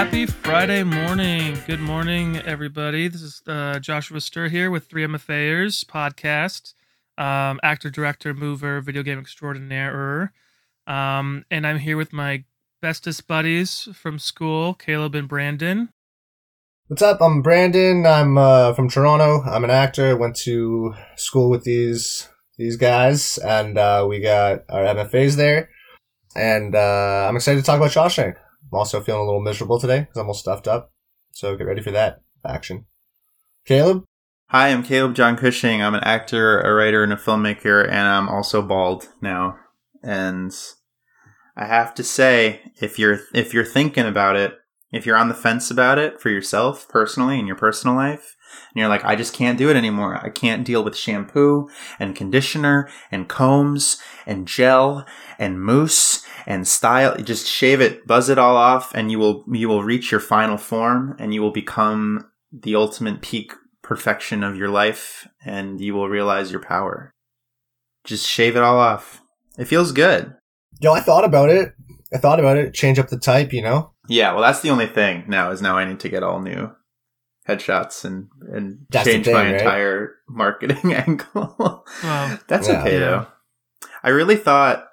Happy Friday morning. Good morning, everybody. This is uh, Joshua Stir here with 3MFAers podcast, um, actor, director, mover, video game extraordinaire. Um, and I'm here with my bestest buddies from school, Caleb and Brandon. What's up? I'm Brandon. I'm uh, from Toronto. I'm an actor. Went to school with these these guys, and uh, we got our MFAs there. And uh, I'm excited to talk about Shawshank. I'm also feeling a little miserable today because I'm all stuffed up. So get ready for that action. Caleb? Hi, I'm Caleb John Cushing. I'm an actor, a writer, and a filmmaker, and I'm also bald now. And I have to say, if you're if you're thinking about it, if you're on the fence about it for yourself personally in your personal life, and you're like, I just can't do it anymore. I can't deal with shampoo and conditioner and combs and gel and mousse and style. Just shave it, buzz it all off, and you will you will reach your final form, and you will become the ultimate peak perfection of your life, and you will realize your power. Just shave it all off. It feels good. Yo, I thought about it. I thought about it. Change up the type, you know? Yeah, well, that's the only thing now. Is now I need to get all new headshots and and That's change thing, my right? entire marketing angle. Wow. That's Yeah. okay Yeah. though. I really thought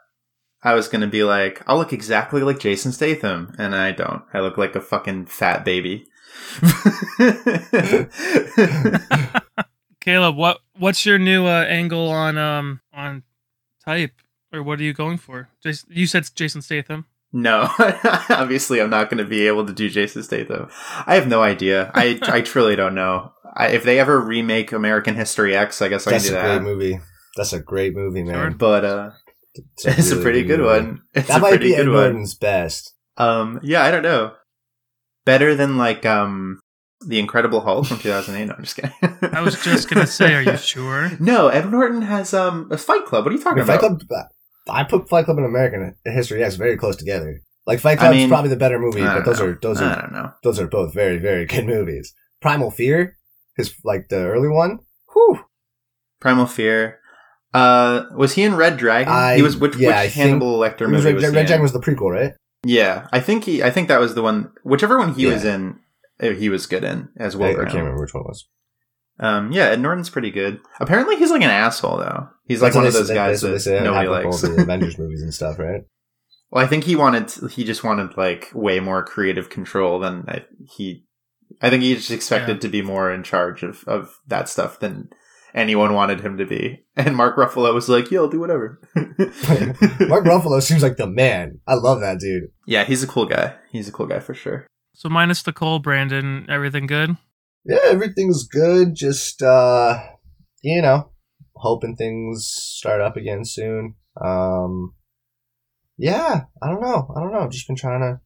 I was gonna be like, I'll look exactly like Jason Statham, and I don't. I look like a fucking fat baby. Caleb, what what's your new uh, angle on um on type, or what are you going for? Jason, you said Jason Statham. No, obviously I'm not gonna be able to do Jason Statham. I have no idea. I I truly don't know. I, if they ever remake American History X, I guess I That's a great that. movie. That's a great movie, man. Sure. But uh, it's a really pretty good movie. one. It's That a might pretty be Ed good one. Norton's best. Um, yeah, I don't know. Better than like um the Incredible Hulk from 2008. No, I'm just kidding. I was just gonna say, are you sure? No, Ed Norton has um a Fight Club. What are you I talking mean, Fight about? Club. I put Fight Club and American History X very close together. Like Fight I Club's mean, probably the better movie, but those know. are those I are don't know. those are both very very good movies. Primal Fear, his like the early one. Whew. Primal Fear. Uh, was he in Red Dragon? I- he was which yeah, which Hannibal Lecter It was movie Red, was Red? Dragon was the prequel, right? Yeah, I think he. I think that was the one. Whichever one he Yeah. was in, uh, he was good in as well. I can't remember which one was. Um, yeah, Ed Norton's pretty good. Apparently, he's like an asshole though. He's like That's one of those guys that's they that say nobody happen likes. with all the Avengers movies and stuff, right? Well, I think he wanted he just wanted like way more creative control than I, he. I think he just expected Yeah. to be more in charge of of that stuff than anyone wanted him to be. And Mark Ruffalo was like, "Yo, I'll do whatever." Mark Ruffalo seems like the man. I love that dude. yeah, he's a cool guy. He's a cool guy for sure. So minus the coal, Brandon, everything good? Yeah, everything's good. Just uh, you know, hoping things start up again soon. Um, yeah, I don't know. I don't know. I've just been trying to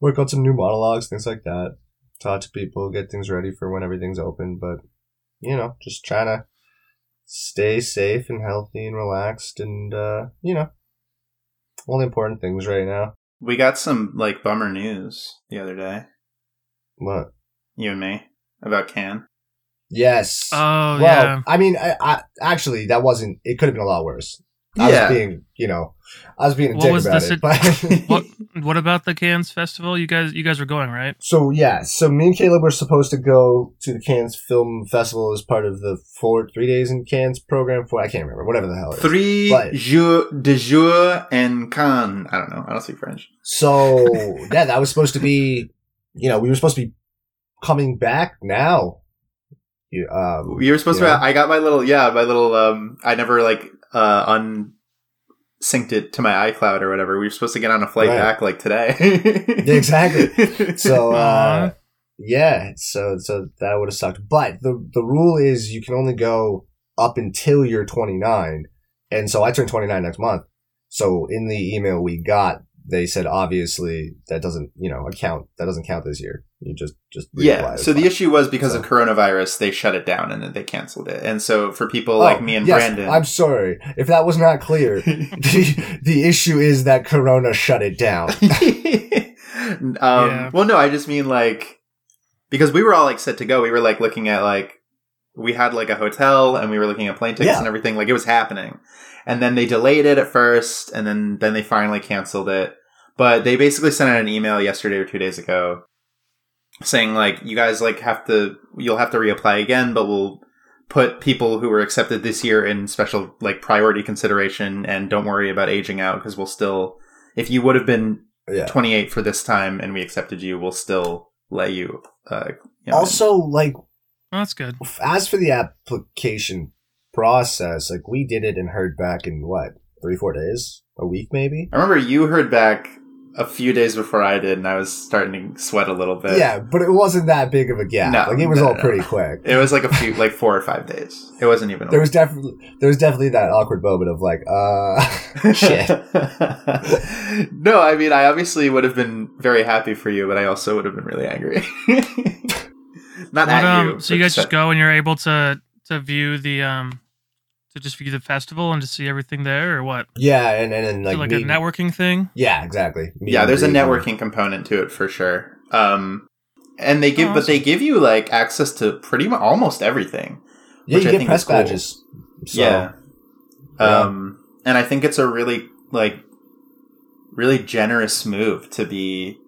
work out some new monologues, things like that. Talk to people, get things ready for when everything's open. But you know, just trying to stay safe and healthy and relaxed, and uh, you know, all the important things right now. We got some like bummer news the other day, What? you and me, about Cannes. Yes. Oh well, yeah. I mean, I, I actually that wasn't. It could have been a lot worse. I Yeah. was being, you know, I was being a What dick was about the it. But What what about the Cannes Festival? You guys you guys were going right? so yeah, so me and Caleb were supposed to go to the Cannes Film Festival as part of the four three days in Cannes program. For I can't remember, whatever the hell. It is. Three But- jours de jour and Cannes. I don't know. I don't speak French. So yeah, that was supposed to be, you know, we were supposed to be coming back now. You, um, You were supposed Yeah. to. I got my little. Yeah, my little. Um, I never like uh unsynced it to my iCloud or whatever. We were supposed to get on a flight Right. back like today. exactly. So uh, yeah, so so that would have sucked. But the the rule is you can only go up until you're 29, and so I turn 29 next month. So in the email we got, they said obviously that doesn't you know account that doesn't count this year. You just just yeah. So the issue was because So- of coronavirus, they shut it down and then they canceled it. And so for people Oh, like me and yes, Brandon, I'm sorry if that was not clear. the, the issue is that Corona shut it down. um, Yeah. Well, no, I just mean like because we were all like set to go. We were like looking at like we had like a hotel and we were looking at plane tickets Yeah. and everything. Like it was happening, and then they delayed it at first, and then then they finally canceled it. But they basically sent out an email yesterday or two days ago saying like you guys like have to you'll have to reapply again, but we'll put people who were accepted this year in special like priority consideration and don't worry about aging out because we'll still if you would have been Yeah. 28 for this time and we accepted you, we'll still let you. Uh, you know, Also, like Oh, that's good. as for the application process, like we did it and heard back in what three, four days, a week maybe. I remember you heard back a few days before I did, and I was starting to sweat a little bit. yeah, but it wasn't that big of a gap. No, like it was no, all no. pretty quick. It was like a few, like four or five days. It wasn't even. a There was definitely there was definitely that awkward moment of like, uh, shit. no, I mean, I obviously would have been very happy for you, but I also would have been really angry. Not What, at um, you. so you guys just go and you're able to to view the um to just view the festival and to see everything there, or what? Yeah, and and, and like, like meet- a networking thing? Yeah, exactly. Meet Yeah, there's a greet and- networking component to it for sure. Um, and they give, Oh, but they give you like access to pretty much almost everything. Yeah, which you I get think press cool. badges. So, yeah. yeah. Um, and I think it's a really like really generous move to be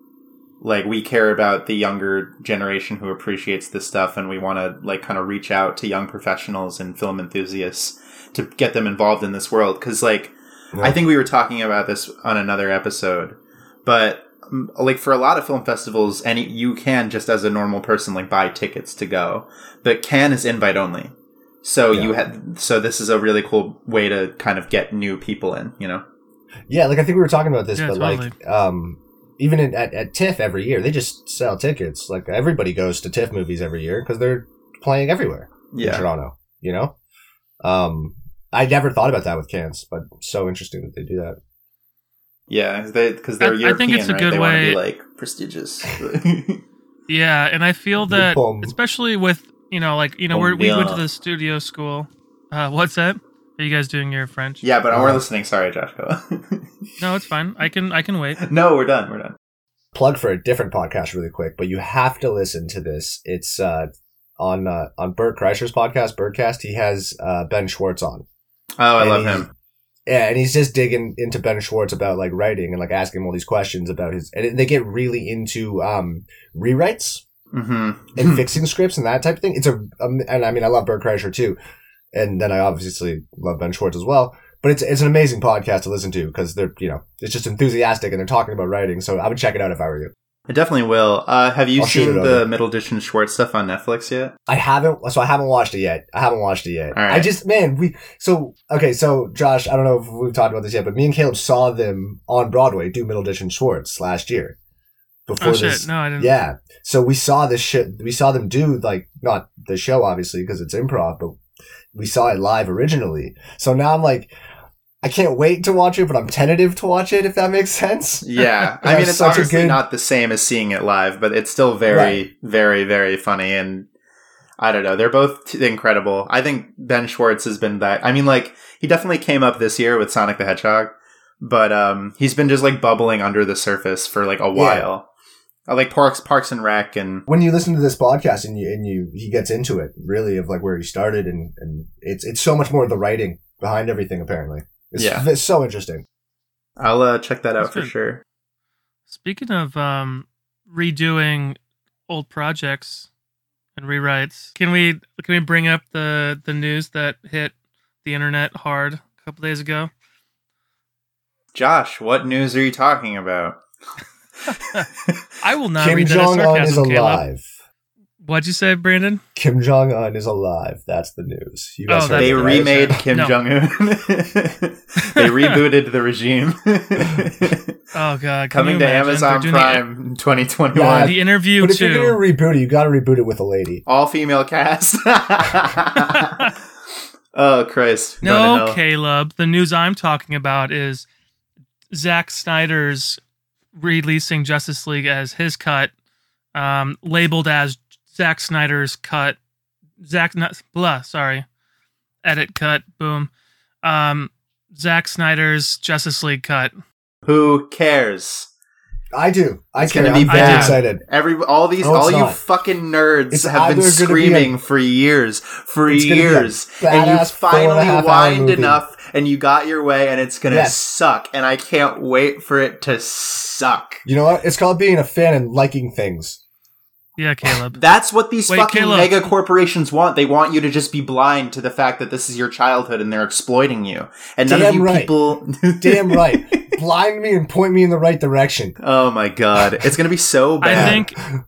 like we care about the younger generation who appreciates this stuff and we want to like kind of reach out to young professionals and film enthusiasts to get them involved in this world cuz like Yeah. I think we were talking about this on another episode but mm, like for a lot of film festivals any you can just as a normal person like buy tickets to go but Cannes is invite only so Yeah. you had so this is a really cool way to kind of get new people in you know Yeah, like I think we were talking about this, Yeah, but totally. like um even in, at, at TIFF every year, they just sell tickets. Like everybody goes to TIFF movies every year because they're playing everywhere in yeah Toronto. You know, um, I never thought about that with Cannes, but so interesting that they do that. yeah because they, are I- I European think it's a right? good they want to way- be like prestigious Yeah, and I feel that especially with you know like you know we're, we went to the studio school. Uh, what's that? Are you guys doing your French? yeah but we're listening sorry josh go No, it's fine. I can I can wait. no we're done we're done Plug for a different podcast really quick, but you have to listen to this. It's uh, on uh, on Bert Kreischer's podcast, Bertcast. He has uh, Ben Schwartz on. Oh i And love him Yeah, and he's just digging into Ben Schwartz about like writing and like asking him all these questions about his, and they get really into um rewrites mm-hmm. and fixing scripts and that type of thing. It's a, um, and I mean, I love Bert Kreischer too, and then I obviously love Ben Schwartz as well. But it's it's an amazing podcast to listen to because they're you know it's just enthusiastic and they're talking about writing. So I would check it out if I were you. I definitely will. Uh, have you I'll seen the over. Middleditch and Schwartz stuff on Netflix yet? I haven't, so I haven't watched it yet. I haven't watched it yet. All right. I just, man, we, so, okay, so Josh, I don't know if we've talked about this yet, but me and Caleb saw them on Broadway do Middleditch and Schwartz last year. Before Oh this, shit! No, I didn't. Yeah. So we saw this shit. We saw them do like not the show obviously because it's improv, but we saw it live originally. So now I'm like, I can't wait to watch it, but I'm tentative to watch it if that makes sense. Yeah, I mean it's obviously good- not the same as seeing it live, but it's still very, Right. very, very funny. And I don't know, they're both t- incredible. I think Ben Schwartz has been that. I mean, like he definitely came up this year with Sonic the Hedgehog, but um, he's been just like bubbling under the surface for like a while. I like Parks, Parks and Rec, and When you listen to this podcast and you and you he gets into it really of like where he started and and it's it's so much more the writing behind everything apparently. It's, Yeah. it's so interesting. I'll uh, check that out That's for good. sure. Speaking of um, redoing old projects and rewrites, can we can we bring up the the news that hit the internet hard a couple days ago? Josh, what news are you talking about? I will not Kim read that Jong as Un is sarcasm, Caleb. Alive. What'd you say, Brandon? Kim Jong Un is alive. That's the news. You guys Oh, heard they it, right? remade Sure. Kim No. Jong Un. they rebooted the regime. Oh god, can Coming to? Amazon Prime in 2021. Yeah. The, the interview But if you're gonna reboot it, you got to reboot it with a lady. All female cast. oh Christ! No. Caleb. The news I'm talking about is Zack Snyder's releasing Justice League as his cut, um, labeled as Zack Snyder's cut. Zack, not, blah, sorry, edit cut. Boom. Um, Zack Snyder's Justice League cut. Who cares? I do. I It's care. gonna be I'm very bad. excited. Every all these No, it's all you not. fucking nerds It's have been either gonna be a- screaming for years, for It's gonna be a years, and you badass four and finally half hour whined enough, and you got your way, and it's gonna Yes. suck, and I can't wait for it to suck. You know what? It's called being a fan and liking things. Yeah, Caleb. That's what these Wait, fucking Caleb. mega corporations want. They want you to just be blind to the fact that this is your childhood and they're exploiting you. And none of Damn you right. people. Damn right. Blind me and point me in the right direction. oh my god, it's gonna be so bad. I bad. think,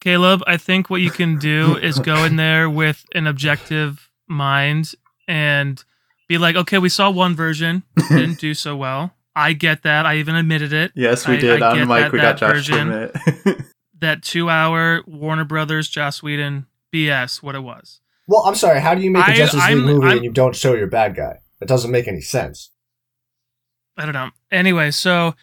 Caleb, I think what you can do is go in there with an objective mind and be like, okay, we saw one version, didn't do so well. I get that. I even admitted it. yes, we I- did I on get mic. that- we got that Josh to version. That two hour Warner Brothers, Joss Whedon BS, what it was. Well, I'm sorry. How do you make a I- Justice League I'm- movie I'm- and you don't show your bad guy? It doesn't make any sense. I don't know. Anyway, so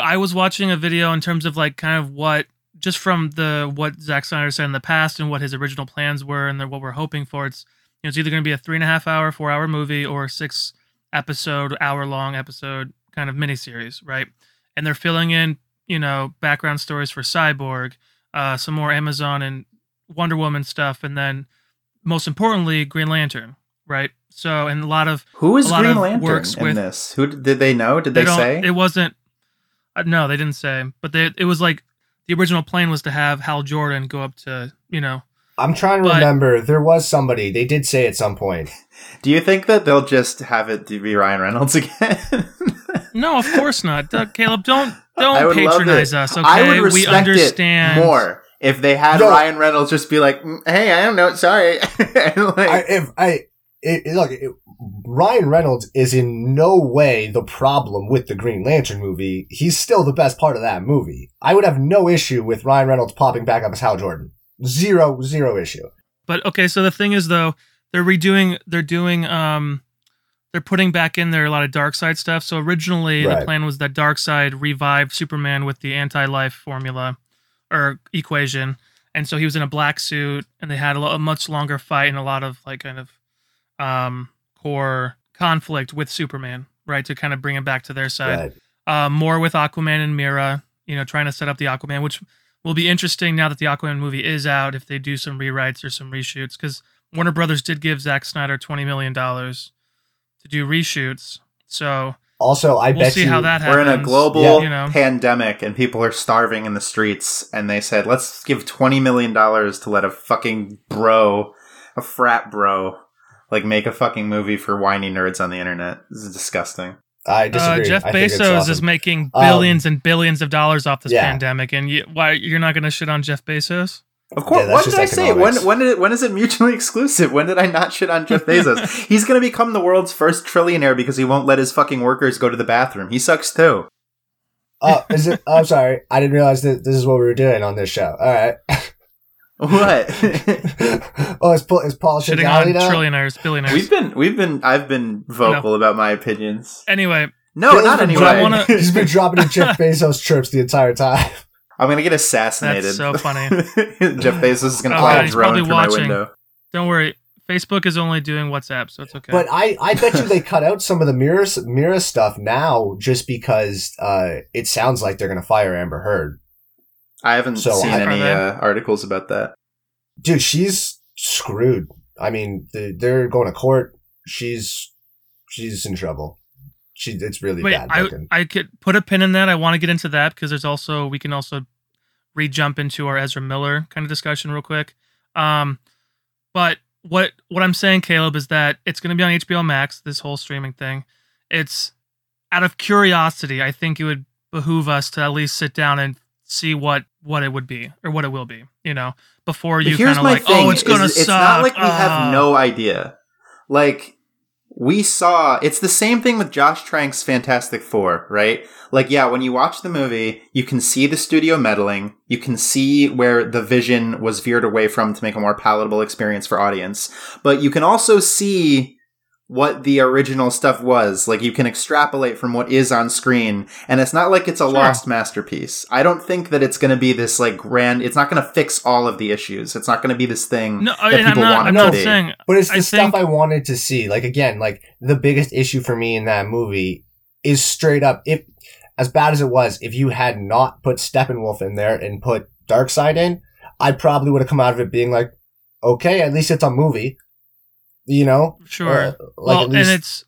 I was watching a video in terms of like kind of what just from the what Zack Snyder said in the past and what his original plans were and then what we're hoping for. It's you know, it's either going to be a three and a half hour, four hour movie or six episode, hour long episode kind of miniseries, right? And they're filling in you know background stories for Cyborg, uh, some more Amazon and Wonder Woman stuff, and then most importantly Green Lantern, right? So and a lot of Who is Green Lantern works in with- this? Who did they know? Did they, don't- say? it wasn't uh, no they didn't say but they, it was like the original plan was to have hal jordan go up to you know I'm trying to But- remember. There was somebody. They did say at some point. Do you think that they'll just have it to be Ryan Reynolds again? no of course not Doug, caleb don't I don't would patronize us okay I would we respect understand it more if they had No. Ryan Reynolds just be like, "Mm, "Hey, I don't know, sorry." Like, I, if I it, it- look, it, Ryan Reynolds is in no way the problem with the Green Lantern movie. He's still the best part of that movie. I would have no issue with Ryan Reynolds popping back up as Hal Jordan. Zero, zero issue. but okay so the thing is though they're redoing they're doing um they're putting back in there a lot of Darkseid stuff so originally Right. the plan was that Darkseid revived superman with the anti-life formula or equation and so he was in a black suit and they had a, lo- a much longer fight and a lot of like kind of um core conflict with superman right to kind of bring him back to their side Right. uh, more with Aquaman and Mera, you know, trying to set up the Aquaman, which will be interesting now that the Aquaman movie is out if they do some rewrites or some reshoots. Because Warner Brothers did give Zack Snyder $20 million to do reshoots. So Also, I we'll bet see you. how that happens. We're in a global Yeah. You know. pandemic and people are starving in the streets, and they said, "Let's give twenty million dollars to let a fucking bro, a frat bro, like make a fucking movie for whiny nerds on the internet." This is disgusting. I Uh, disagree. Jeff I think Bezos awesome. is making Um, billions and billions of dollars off this yeah. pandemic, and you, why you're not going to shit on Jeff Bezos? Of course. Yeah, what did I say? When when did it, when is it mutually exclusive? When did I not shit on Jeff Bezos? He's gonna become the world's first trillionaire because he won't let his fucking workers go to the bathroom. He sucks too. Oh, is it? Oh, I'm sorry. I didn't realize that this is what we were doing on this show. All right. What? oh, it's Paul, it's Paul Shitting on Shigali now? trillionaires, billionaires. we've been we've been I've been vocal about my opinions. anyway, No, Bill's not anyway. I wanna- He's been dropping in Jeff Bezos chirps the entire time. I'm gonna get assassinated. That's so funny. Jeff Bezos is gonna Oh, fly God, a drone probably through my window. don't worry. Facebook is only doing WhatsApp, so it's okay. But I, I bet you they cut out some of the Mera, Mera stuff now just because uh, it sounds like they're going to fire Amber Heard. I haven't So seen I- any uh, articles about that. Dude, she's screwed. I mean, they- they're going to court. She's she's in trouble. She it's really Wait, bad I looking. I could put a pin in that. I want to get into that because there's also we can also re-jump into our Ezra Miller kind of discussion real quick. Um, but what what I'm saying, Caleb, is that it's going to be on HBO Max. This whole streaming thing. It's out of curiosity. I think it would behoove us to at least sit down and see what what it would be or what it will be. You know, before But you kind of like, thing: oh, it's gonna is suck. It's not like we have Ah. no idea. Like we saw, it's the same thing with Josh Trank's Fantastic Four, right? Like, yeah, when you watch the movie, you can see the studio meddling. You can see where the vision was veered away from to make a more palatable experience for audience. But you can also see what the original stuff was. Like you can extrapolate from what is on screen, and it's not like it's a Sure. lost masterpiece. I don't think that it's going to be this like grand. It's not going to fix all of the issues. It's not going to be this thing No, that and I'm people not. want I'm it No, not to be. saying. But it's the I stuff think- I wanted to see. Like again, like the biggest issue for me in that movie is straight up if as bad as it was, if you had not put Steppenwolf in there and put Darkseid in, I probably would have come out of it being like, okay, at least it's a movie. You know? Sure. Uh, like well, least and it's.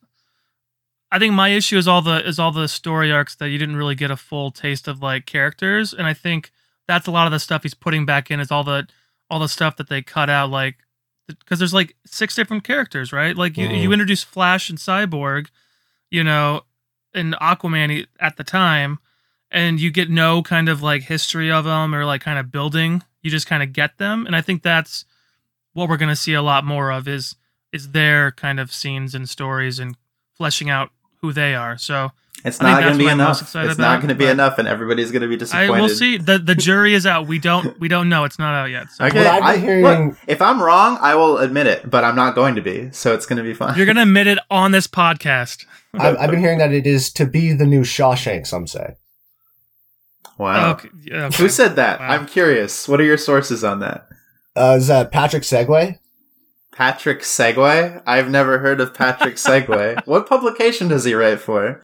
I think my issue is all the is all the story arcs that you didn't really get a full taste of like characters, and I think that's a lot of the stuff he's putting back in is all the all the stuff that they cut out like because there's like six different characters right like you, you Mhm. introduce flash and cyborg you know and aquaman at the time and you get no kind of like history of them or like kind of building you just kind of get them and i think that's what we're going to see a lot more of is is their kind of scenes and stories and fleshing out who they are so It's not going to be what I'm most enough. excited It's not going to be enough, and everybody's going to be I we'll see. the The jury is out. We don't we don't know. It's not out yet. So Okay, What I've I, been hearing- look, if I'm wrong, I will admit it, but I'm not going to be, so it's going to be fun. you're gonna admit it on this podcast. I've, I've been hearing that it is to be the new Shawshank. Some say. wow. Okay, okay. Who said that? Wow. I'm curious. What are your sources on that? Uh, is that Patrick Segway? Patrick Segway? I've never heard of Patrick Segway. what publication does he write for?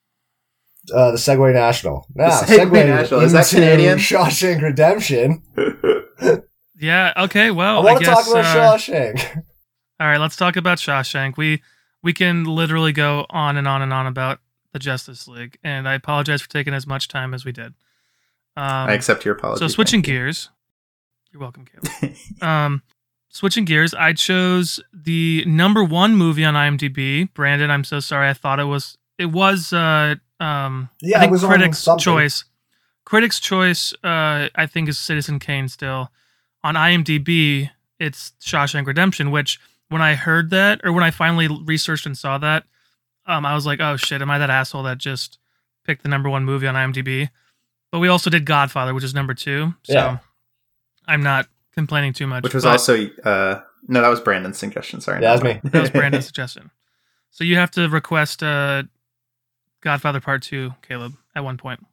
Uh, the Segway National. Now, Segway segue National. Is that Canadian? Shawshank Redemption. Yeah. Okay. Well, I want to guess, talk about uh, Shawshank. All right. Let's talk about Shawshank. We we can literally go on and on and on about the Justice League, and I apologize for taking as much time as we did. Um, I accept your apology. so switching thank you. gears. You're welcome, Caleb. um, switching gears, I chose the number one movie on IMDb. Brandon, I'm so sorry. I thought it was it was uh um Yeah, I think it was critics choice. Critics choice uh I think is Citizen Kane still. On IMDb, it's Shawshank Redemption, which when I heard that or when I finally researched and saw that, um I was like, "Oh shit, am I that asshole that just picked the number 1 movie on IMDb?" But we also did Godfather, which is number 2. So Yeah. I'm not complaining too much. Which was but also uh no, that was Brandon's suggestion. Sorry, that was me. that was Brandon's suggestion. So you have to request uh, Godfather Part Two, Caleb, at one point.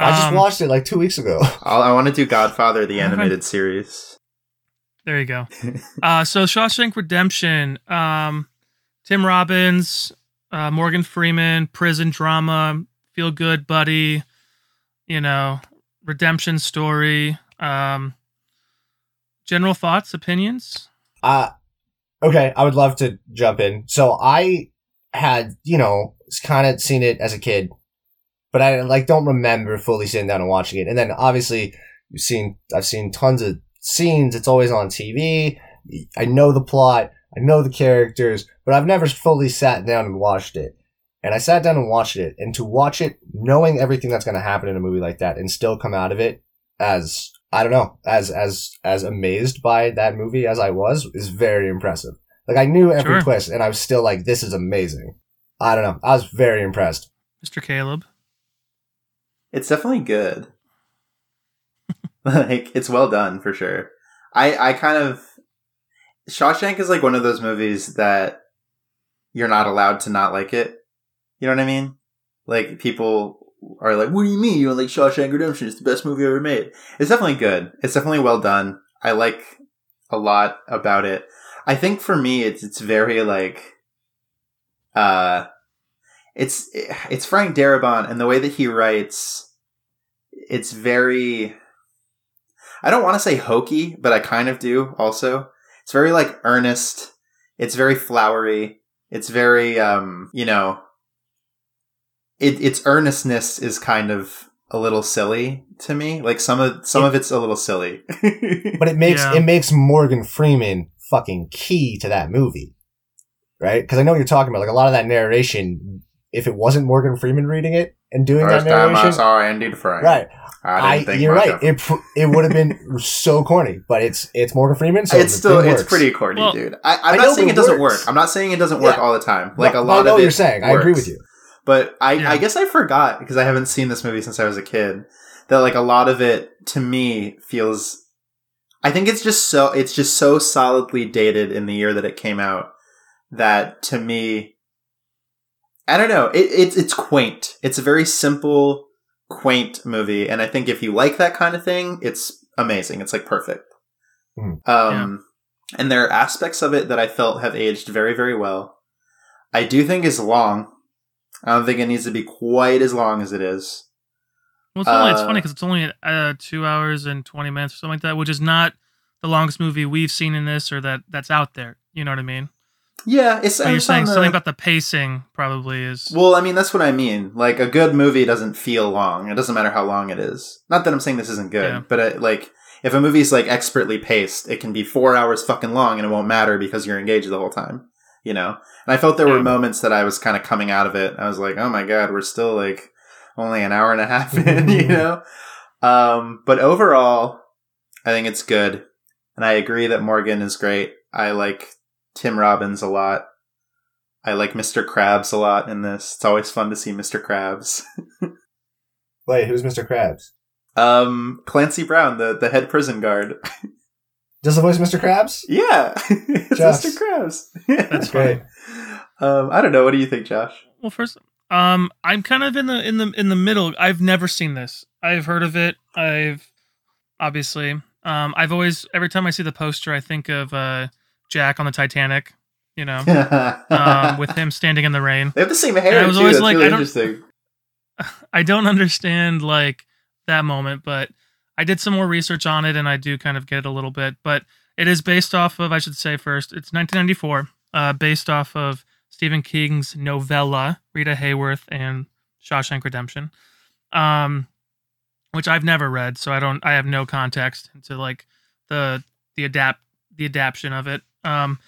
I just Um, watched it like two weeks ago. I'll, I want to do Godfather the animated series. There you go. Uh, so Shawshank Redemption, um, Tim Robbins, uh, Morgan Freeman, prison drama, feel good buddy, you know, redemption story. Um, general thoughts, opinions. Uh, okay, I would love to jump in. So I had, you know, kind of seen it as a kid, but I like don't remember fully sitting down and watching it. And then obviously you've seen, I've seen tons of scenes. It's always on TV. I know the plot. I know the characters, but I've never fully sat down and watched it. And I sat down and watched it, and to watch it knowing everything that's going to happen in a movie like that and still come out of it as I don't know, as as as amazed by that movie as I was is very impressive. Like I knew every Sure. twist, and I was still like, "This is amazing." I don't know. I was very impressed. Mr. Caleb. It's definitely good. like it's well done for sure. I I kind of Shawshank is like one of those movies that you're not allowed to not like it. You know what I mean? Like people are like, "What do you mean you don't like Shawshank Redemption? It's the best movie ever made." It's definitely good. It's definitely well done. I like a lot about it. I think for me, it's it's very like, uh, it's it's Frank Darabont and the way that he writes, it's very. I don't want to say hokey, but I kind of do. Also, it's very like earnest. It's very flowery. It's very um, you know. It its earnestness is kind of a little silly to me. Like some of some of it's a little silly. But it makes Yeah. it makes Morgan Freeman fucking key to that movie, right? Because I know what you're talking about. Like a lot of that narration, if it wasn't Morgan Freeman reading it and doing First that time I narration, saw Andy Dufresne. right? I I, didn't think you're much right. of it. It would have been so corny, but it's it's Morgan Freeman, so it's still thing it's pretty corny, Well, dude. I, I'm I not saying it it doesn't work. I'm not saying it doesn't work Yeah. all the time. Like a lot I of know it what you're saying. I agree with you. But I, Yeah. I guess I forgot because I haven't seen this movie since I was a kid. That like a lot of it to me feels. I think it's just so it's just so solidly dated in the year that it came out that to me, I don't know. It, it's it's quaint. It's a very simple, quaint movie, and I think if you like that kind of thing, it's amazing. It's like perfect. Mhm. Um, and there are aspects of it that I felt have aged very very well. I do think it's long. I don't think it needs to be quite as long as it is. Well, it's only it's Uh, funny because it's only uh, two hours and twenty minutes or something like that, which is not the longest movie we've seen in this or that that's out there. You know what I mean? Yeah, it's. But you're it's saying the- something about the pacing probably is. Well, I mean, that's what I mean. Like a good movie doesn't feel long. It doesn't matter how long it is. Not that I'm saying this isn't good, Yeah. but it, like if a movie's like expertly paced, it can be four hours fucking long and it won't matter because you're engaged the whole time. You know. And I felt there were moments that I was kind of coming out of it. I was like, oh my god, we're still like only an hour and a half in. You know. Um, but overall, I think it's good, and I agree that Morgan is great. I like Tim Robbins a lot. I like Mr. Krabs a lot in this. It's always fun to see Mr. Krabs. Wait, who's Mr. Krabs? Um, Clancy Brown, the, the head prison guard. Does the voice Mr. Krabs? yeah, it's Josh. Mr. Krabs. Yeah. That's Great. Um, I don't know. What do you think, Josh? Well, first, um, I'm kind of in the in the in the middle. I've never seen this. I've heard of it. I've obviously, um, I've always every time I see the poster, I think of uh, Jack on the Titanic. You know, um, with him standing in the rain. they have the same And hair I too. was always That's like, really I don't- interesting. I don't understand like that moment, but I did some more research on it, and I do kind of get it a little bit. But it is based off of, I should say first, it's 1994, uh, based off of Stephen King's novella Rita Hayworth and Shawshank Redemption, um, which I've never read, so I don't, I have no context into like the the adapt the adaptation of it. Um,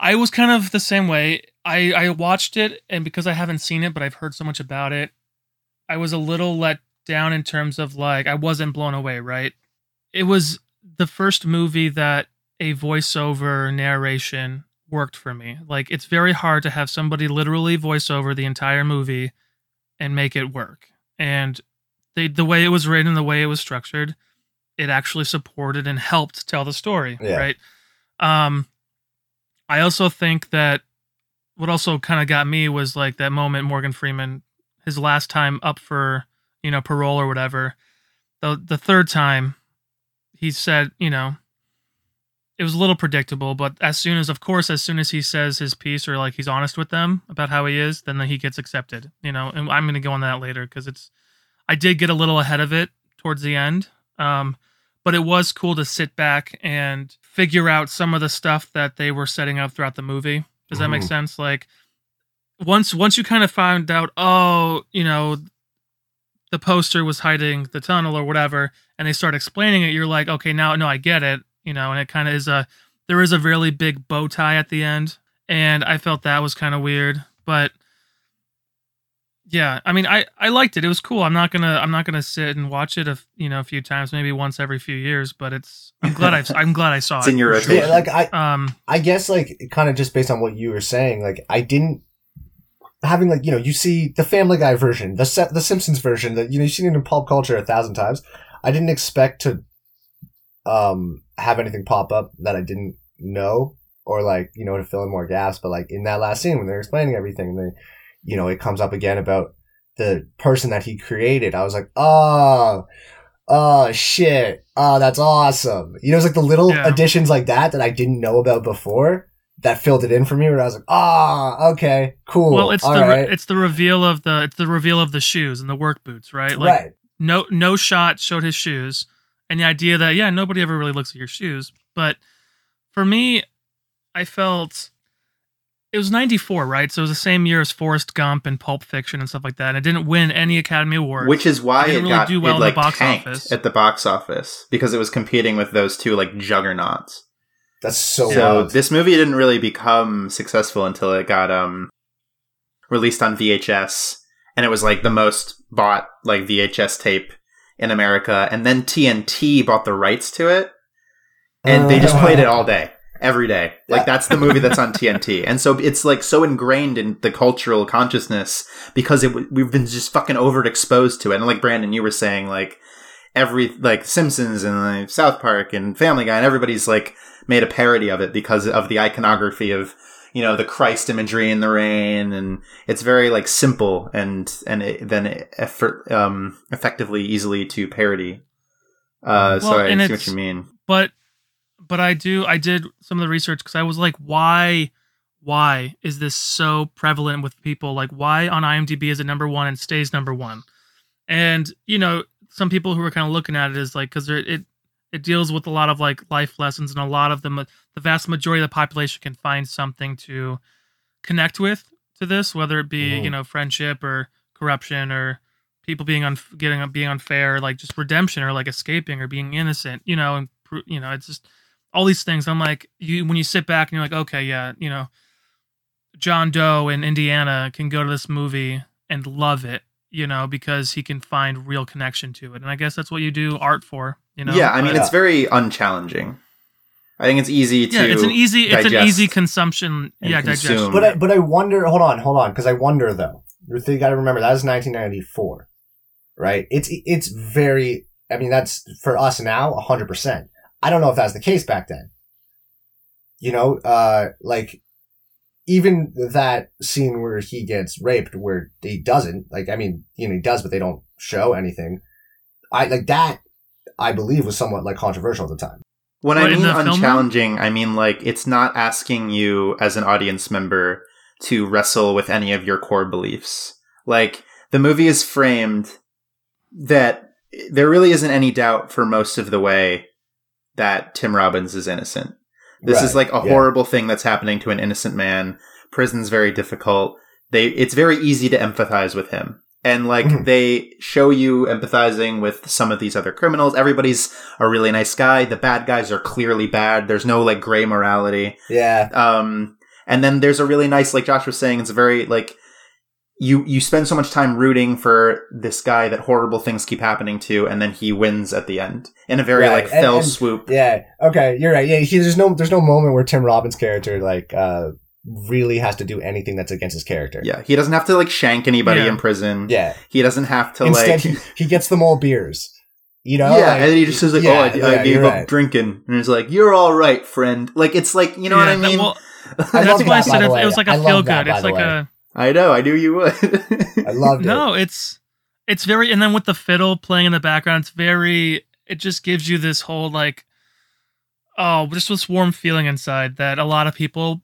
I was kind of the same way. I I watched it, and because I haven't seen it, but I've heard so much about it, I was a little let down in terms of like I wasn't blown away, right? It was the first movie that a voiceover narration worked for me. Like it's very hard to have somebody literally voice over the entire movie and make it work. And they the way it was written, the way it was structured, it actually supported and helped tell the story, Yeah. right? Um I also think that what also kind of got me was like that moment Morgan Freeman his last time up for you know parole or whatever the the third time he said you know it was a little predictable but as soon as of course as soon as he says his piece or like he's honest with them about how he is then he gets accepted you know and i'm going to go on that later because it's i did get a little ahead of it towards the end um but it was cool to sit back and figure out some of the stuff that they were setting up throughout the movie does that make Mhm. sense like once once you kind of found out oh you know the poster was hiding the tunnel or whatever and they start explaining it you're like okay now no i get it you know and it kind of is a there is a really big bow tie at the end and i felt that was kind of weird but yeah i mean i i liked it it was cool i'm not gonna i'm not gonna sit and watch it a f- you know a few times maybe once every few years but it's i'm glad i i'm glad i saw It's it in your for sure. rotation. Yeah, like I, um I guess like kind of just based on what you were saying, like I didn't having like you know you see the Family Guy version, the Se- the Simpsons version that you know you've seen it in pop culture a thousand times. I didn't expect to um have anything pop up that I didn't know or like you know to fill in more gaps. But like in that last scene when they're explaining everything, and they you know it comes up again about the person that he created. I was like, oh. Oh shit! Oh, that's awesome! You know, it's like the little Yeah. additions like that that I didn't know about before that filled it in for me. Where I was like, ah, okay, cool. well it's all the right, it's the reveal of the it's the reveal of the shoes and the work boots right like right. no no shot showed his shoes and the idea that yeah nobody ever really looks at your shoes but for me i felt it was 94 right so it was the same year as forrest gump and pulp fiction and stuff like that and it didn't win any academy awards Which is why it, Didn't it really got do well it in the box office. at the box office because it was competing with those two like juggernauts. That's so, so wild. this movie didn't really become successful until it got um released on VHS and it was like the most bought like VHS tape in America and then TNT bought the rights to it and they just Uh. played it all day every day like Yeah. that's the movie that's on TNT and so it's like so ingrained in the cultural consciousness because it we've been just fucking overexposed to it and like Brandon you were saying like every like Simpsons and like South Park and Family Guy and everybody's like made a parody of it because of the iconography of you know the Christ imagery in the rain and it's very like simple and and it, then effort um effectively easily to parody. Uh so Well, I see what you mean. But but i do i did some of the research because i was like why why is this so prevalent with people? Like why on imdb is it number one and stays number one? And you know some people who are kind of looking at it is like because it it deals with a lot of like life lessons and a lot of the the vast majority of the population can find something to connect with to this, whether it be Mhm. you know friendship or corruption or people being un- getting being unfair, or, like just redemption or like escaping or being innocent, you know, and you know, it's just all these things. I'm like, you when you sit back and you're like, okay, yeah, you know, John Doe in Indiana can go to this movie and love it, you know, because he can find real connection to it, and I guess that's what you do art for, you know. yeah, I mean, But- it's very unchallenging. I think it's easy to. yeah, it's an easy, it's an easy consumption. Yeah, consume. digestion. But I, but I wonder. Hold on, hold on, because I wonder though. You got to remember that was 1994, right? It's it's very. I mean, that's for us now 100. percent I don't know if that's the case back then. You know, uh, like even that scene where he gets raped, where he doesn't. Like, I mean, you know, he does, but they don't show anything. I like that. I believe was somewhat like controversial at the time. When What, I mean the film unchallenging, I mean like it's not asking you as an audience member to wrestle with any of your core beliefs. Like the movie is framed that there really isn't any doubt for most of the way that Tim Robbins is innocent. This is like a yeah. horrible thing that's happening to an innocent man. Prison's very difficult. They it's very easy to empathize with him. And like Mhm. they show you empathizing with some of these other criminals. Everybody's a really nice guy. The bad guys are clearly bad. There's no like gray morality. Yeah, Um and then there's a really nice like Josh was saying it's a very like you you spend so much time rooting for this guy that horrible things keep happening to and then he wins at the end in a very Right, like and- fell and- swoop. Yeah. Okay. You're right. Yeah. He, there's no there's no moment where Tim Robbins' character like uh really has to do anything that's against his character. Yeah, he doesn't have to like shank anybody Yeah. in prison. Yeah. He doesn't have to Instead, like he, he gets them all beers. You know. yeah, Like, and then he just says like, oh, yeah, "Oh, I, yeah, I gave up right. drinking," and he's like, "You're all right, friend." Like it's like you know what Yeah, I that- mean. well, I that's love why I that, by said it, it was like I a love feel that, good. by It's like way. a I know, I knew you would. I loved it. no, it's it's very, and then with the fiddle playing in the background, it's very. It just gives you this whole like, oh, just this warm feeling inside that a lot of people,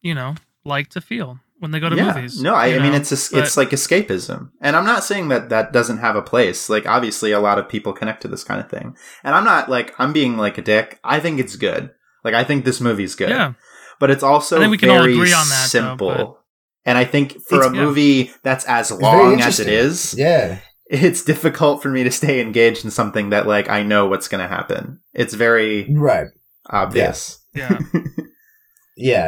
you know, like to feel when they go to yeah. movies. No, I, I mean it's a, But- it's like escapism, and I'm not saying that that doesn't have a place. Like obviously, a lot of people connect to this kind of thing, and I'm not like I'm being like a dick. I think it's good. Like I think this movie's good. yeah, but it's also I think we can all very agree on that, though, simple. but- and I think for It's- a yeah. movie that's as long as it is, Yeah. it's difficult for me to stay engaged in something that like I know what's going to happen. It's very Right. obvious. yeah. Yeah.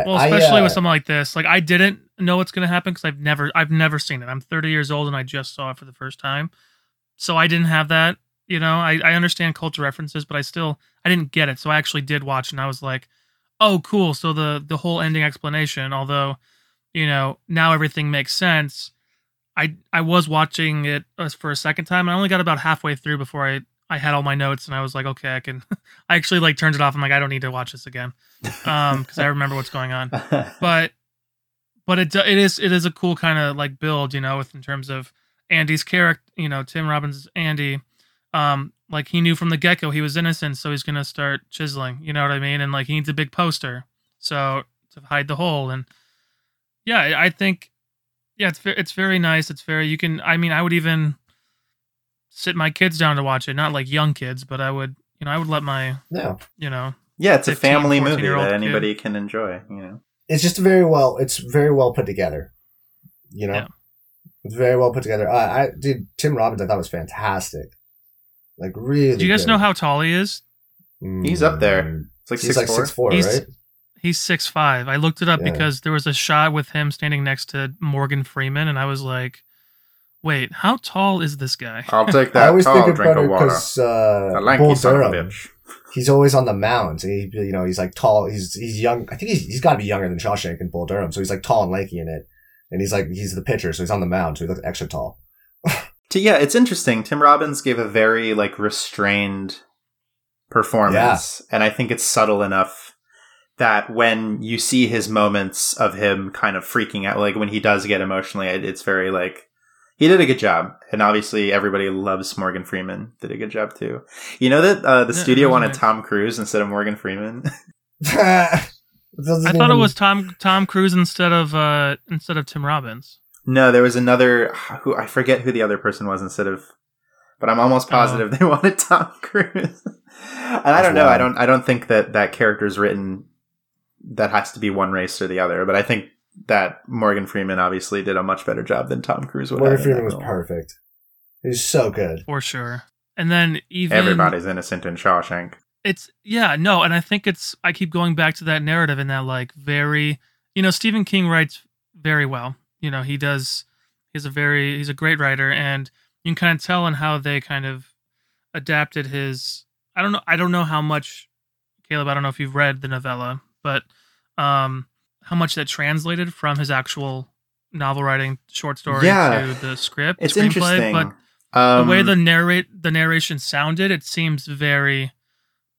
Well, I, especially uh, with something like this, like I didn't know what's going to happen because I've never, I've never seen it. I'm 30 years old and I just saw it for the first time, so I didn't have that. You know, I, I understand culture references, but I still, I didn't get it. So I actually did watch, and I was like, oh, cool. So the the whole ending explanation, although, you know, now everything makes sense. I I was watching it for a second time. and I only got about halfway through before I I had all my notes, and I was like, okay, I can. I actually like turned it off. I'm like, I don't need to watch this again, um, because I remember what's going on but but it it is it is a cool kind of like build, you know, with in terms of Andy's character, you know, Tim Robbins Andy, um, like he knew from the get go he was innocent, so he's gonna start chiseling, you know what I mean, and like he needs a big poster, so to hide the hole, and yeah, I I think yeah, it's it's very nice. It's very you can. I mean, I would even sit my kids down to watch it, not like young kids, but I would you know I would let my yeah, you know yeah, it's a family movie 14-year-old that kid. anybody can enjoy. You know, It's just very well. It's very well put together. You know. Yeah. It's very well put together. Uh, I did. Tim Robbins, I thought was fantastic. Like really. do you guys good. know how tall he is? He's up there. Mm, it's like He's six like four. six four, He's- right? He's six five. I looked it up Yeah. because there was a shot with him standing next to Morgan Freeman, and I was like, "Wait, how tall is this guy?" I'll take that. I always tall think drink about of it water. because uh, Bull son of a Durham. bitch. He's always on the mound. He, you know, he's like tall. He's he's young. I think he's he's got to be younger than Shawshank and Bull Durham. So he's like tall and lanky in it. And he's like he's the pitcher, so he's on the mound, so he looks extra tall. T- yeah, it's interesting. Tim Robbins gave a very like restrained performance, and I think it's subtle enough that when you see his moments of him kind of freaking out, like when he does get emotionally, it- it's very like he did a good job, and obviously everybody loves Morgan Freeman. Did a good job too. You know that uh, the Yeah, studio it was wanted nice. Tom Cruise instead of Morgan Freeman. I thought it was Tom Tom Cruise instead of uh instead of Tim Robbins. no, there was another who I forget who the other person was instead of, but I'm almost Oh. positive they wanted Tom Cruise. and I don't know. I don't. I don't think that that character is written that has to be one race or the other. But I think that Morgan Freeman obviously did a much better job than Tom Cruise would. Morgan have in Freeman that was role. perfect. He's so good. for sure. And then even Everybody's innocent in Shawshank. it's yeah no and i think it's i keep going back to that narrative and that like very you know stephen king writes very well you know he does he's a very he's a great writer and you can kind of tell in how they kind of adapted his i don't know i don't know how much caleb i don't know if you've read the novella but um how much that translated from his actual novel writing short story Yeah. to the script It's screenplay, interesting. but um, the way the narrate the narration sounded it seems very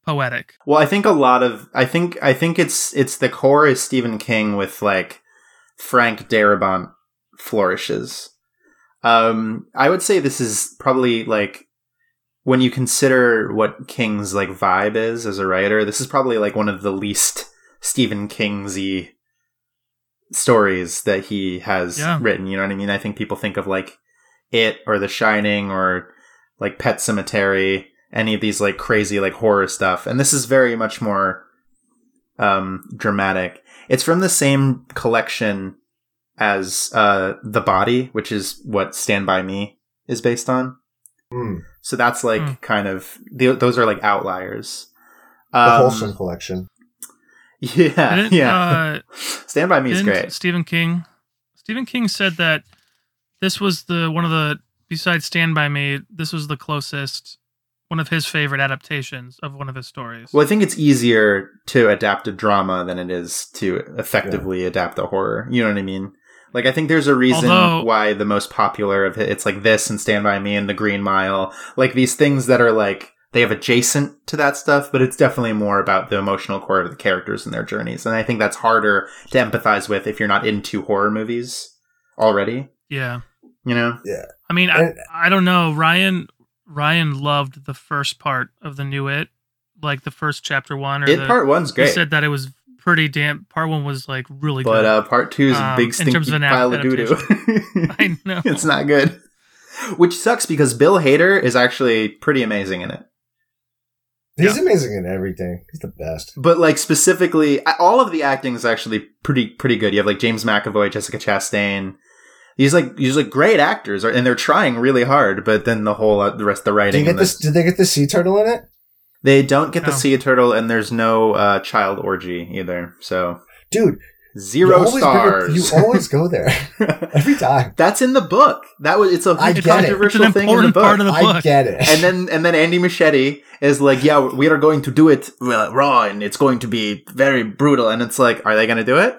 poetic Well, I think a lot of I think I think it's it's the core is Stephen King with like Frank Darabont flourishes. Um, I would say this is probably like when you consider what King's like vibe is as a writer, this is probably like one of the least Stephen Kingsy stories that he has Yeah. written. You know what I mean? I think people think of like It or The Shining or like Pet Sematary, any of these like crazy like horror stuff, and this is very much more um dramatic. It's from the same collection as uh The Body, which is what Stand by Me is based on. Mm, So that's like Hmm. kind of the, those are like outliers. the Um, wholesome collection. Yeah, Didn't, yeah. uh, Stand by Me is great. Stephen King. Stephen King said that this was the one of the besides Stand by Me. This was the closest one of his favorite adaptations of one of his stories. Well, I think it's easier to adapt a drama than it is to effectively adapt a horror. You know what I mean? Like, I think there's a reason Although- why the most popular of it, it's like this and Stand By Me and The Green Mile, like these things that are like, they have adjacent to that stuff, but it's definitely more about the emotional core of the characters and their journeys. And I think that's harder to empathize with if you're not into horror movies already, yeah, you know? Yeah. I mean, I, I don't know. Ryan Ryan loved the first part of the new It, like the first chapter one. Or It the, part one's He great. said that it was pretty damn. Part one was like really but good. uh, part two is a Um, big in stinky terms of an pile of doo doo. I know. it's not good. Which sucks because Bill Hader is actually pretty amazing in it. He's yeah. amazing in everything. He's the best. But like specifically, all of the acting is actually pretty pretty good. You have like James McAvoy, Jessica Chastain. These like these like great actors, and they're trying really hard. But then the whole uh, the rest of the Did writing, you get and this? the- Did they get the sea turtle in it, they don't get the sea turtle, and there's no uh, child orgy either. So dude? Zero you always bring it- stars. you always go there every time. That's in the book. That was it's a I huge get it. controversial It's an thing in the book. part of the I get it. and then and then Andy Muschietti is like, yeah, we are going to do it raw, and it's going to be very brutal. And it's like, are they going to do it?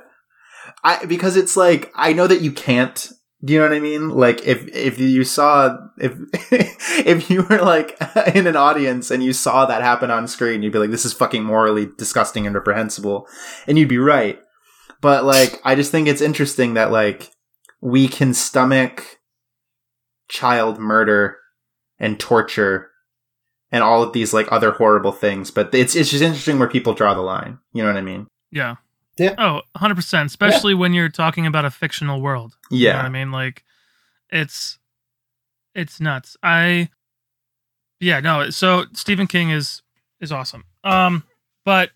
I because it's like I know that you can't. Do you know what I mean? Like if if you saw if if you were like in an audience and you saw that happen on screen, you'd be like, this is fucking morally disgusting and reprehensible, and you'd be right. But like, I just think it's interesting that like we can stomach child murder and torture and all of these like other horrible things. But it's it's just interesting where people draw the line. You know what I mean? yeah. Yeah. Oh, 100%. Especially when you're talking about a fictional world. You know what Yeah. I mean? Like, it's it's nuts. I yeah, no. So Stephen King is is awesome. Um, but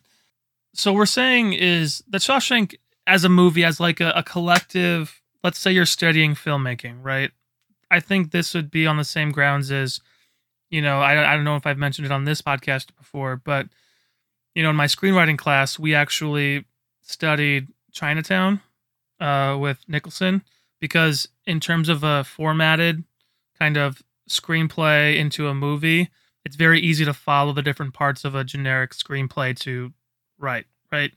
so we're saying is that Shawshank as a movie, as like a, a collective. Let's say you're studying filmmaking, right? I think this would be on the same grounds as, you know, I I don't know if I've mentioned it on this podcast before, but you know, in my screenwriting class, we actually studied Chinatown uh, with Nicholson because in terms of a formatted kind of screenplay into a movie, it's very easy to follow the different parts of a generic screenplay to write, right?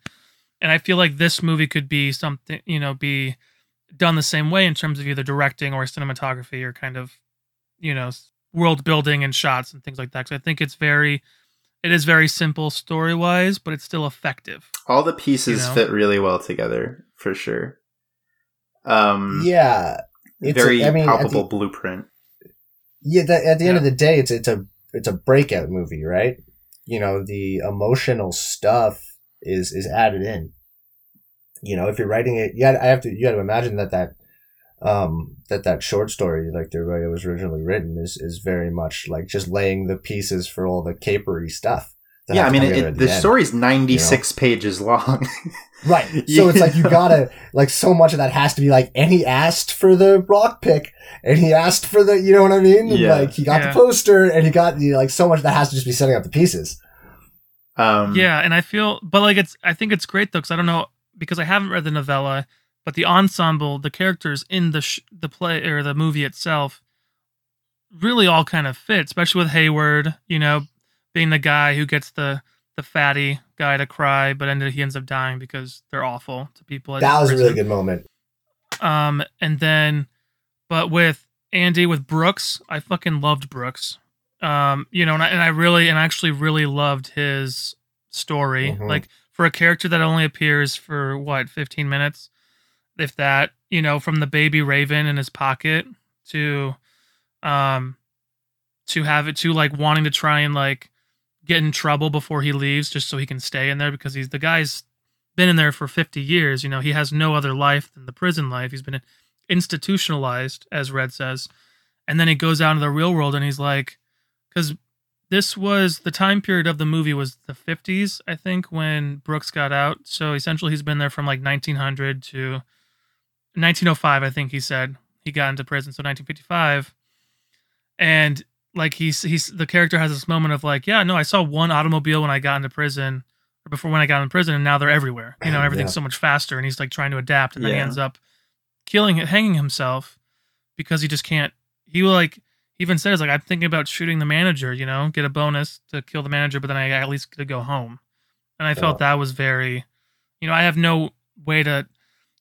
And I feel like this movie could be something, you know, be done the same way in terms of either directing or cinematography or kind of, you know, world building and shots and things like that. So I think it's very, it is very simple story wise, but it's still effective. All the pieces You know? fit really well together for sure. Um, yeah, it's a- very I mean, at the- palpable blueprint. yeah. The, at the end Yeah. of the day, it's it's a it's a breakout movie, right? You know, the emotional stuff is is added in. You know, if you're writing it, yeah, I have to. You got to imagine that that um that that short story, like the way it was originally written, is is very much like just laying the pieces for all the capery stuff yeah, I mean, it, at the end. story's 96 pages long. Right. So it's like you gotta like so much of that has to be like, and he asked for the rock pick, and he asked for the, you know what I mean? Yeah. Like he got Yeah. the poster, and he got you know, like so much of that has to just be setting up the pieces. Um, Yeah, and I feel, but like it's, I think it's great though, because I don't know, because I haven't read the novella, but the ensemble, the characters in the sh- the play or the movie itself, really all kind of fit, especially with Heywood, you know, being the guy who gets the the fatty guy to cry, but ended he ends up dying because they're awful to people. at That was a really good moment. Um, and then, but with Andy with Brooks, I fucking loved Brooks. Um, you know, and I, and I really and I actually really loved his story. Mhm. Like for a character that only appears for what fifteen minutes, if that, you know, from the baby Raven in his pocket to, um, to have it to like wanting to try and like get in trouble before he leaves just so he can stay in there because he's the guy's been in there for 50 years you know he has no other life than the prison life he's been institutionalized as red says and then he goes out into the real world and he's like because this was the time period of the movie was the 50s i think when brooks got out. So essentially he's been there from like 1900 to 1905 i think he said. He got into prison so 1955 and like he's he's the character has this moment of like yeah no i saw one automobile when i got into prison or before when i got in prison and now they're everywhere. You know everything's Yeah. so much faster and he's like trying to adapt and then he ends up killing it hanging himself because he just can't he will like even says like i'm thinking about shooting the manager you know get a bonus to kill the manager but then i at least get to go home. And i felt that was very you know i have no way to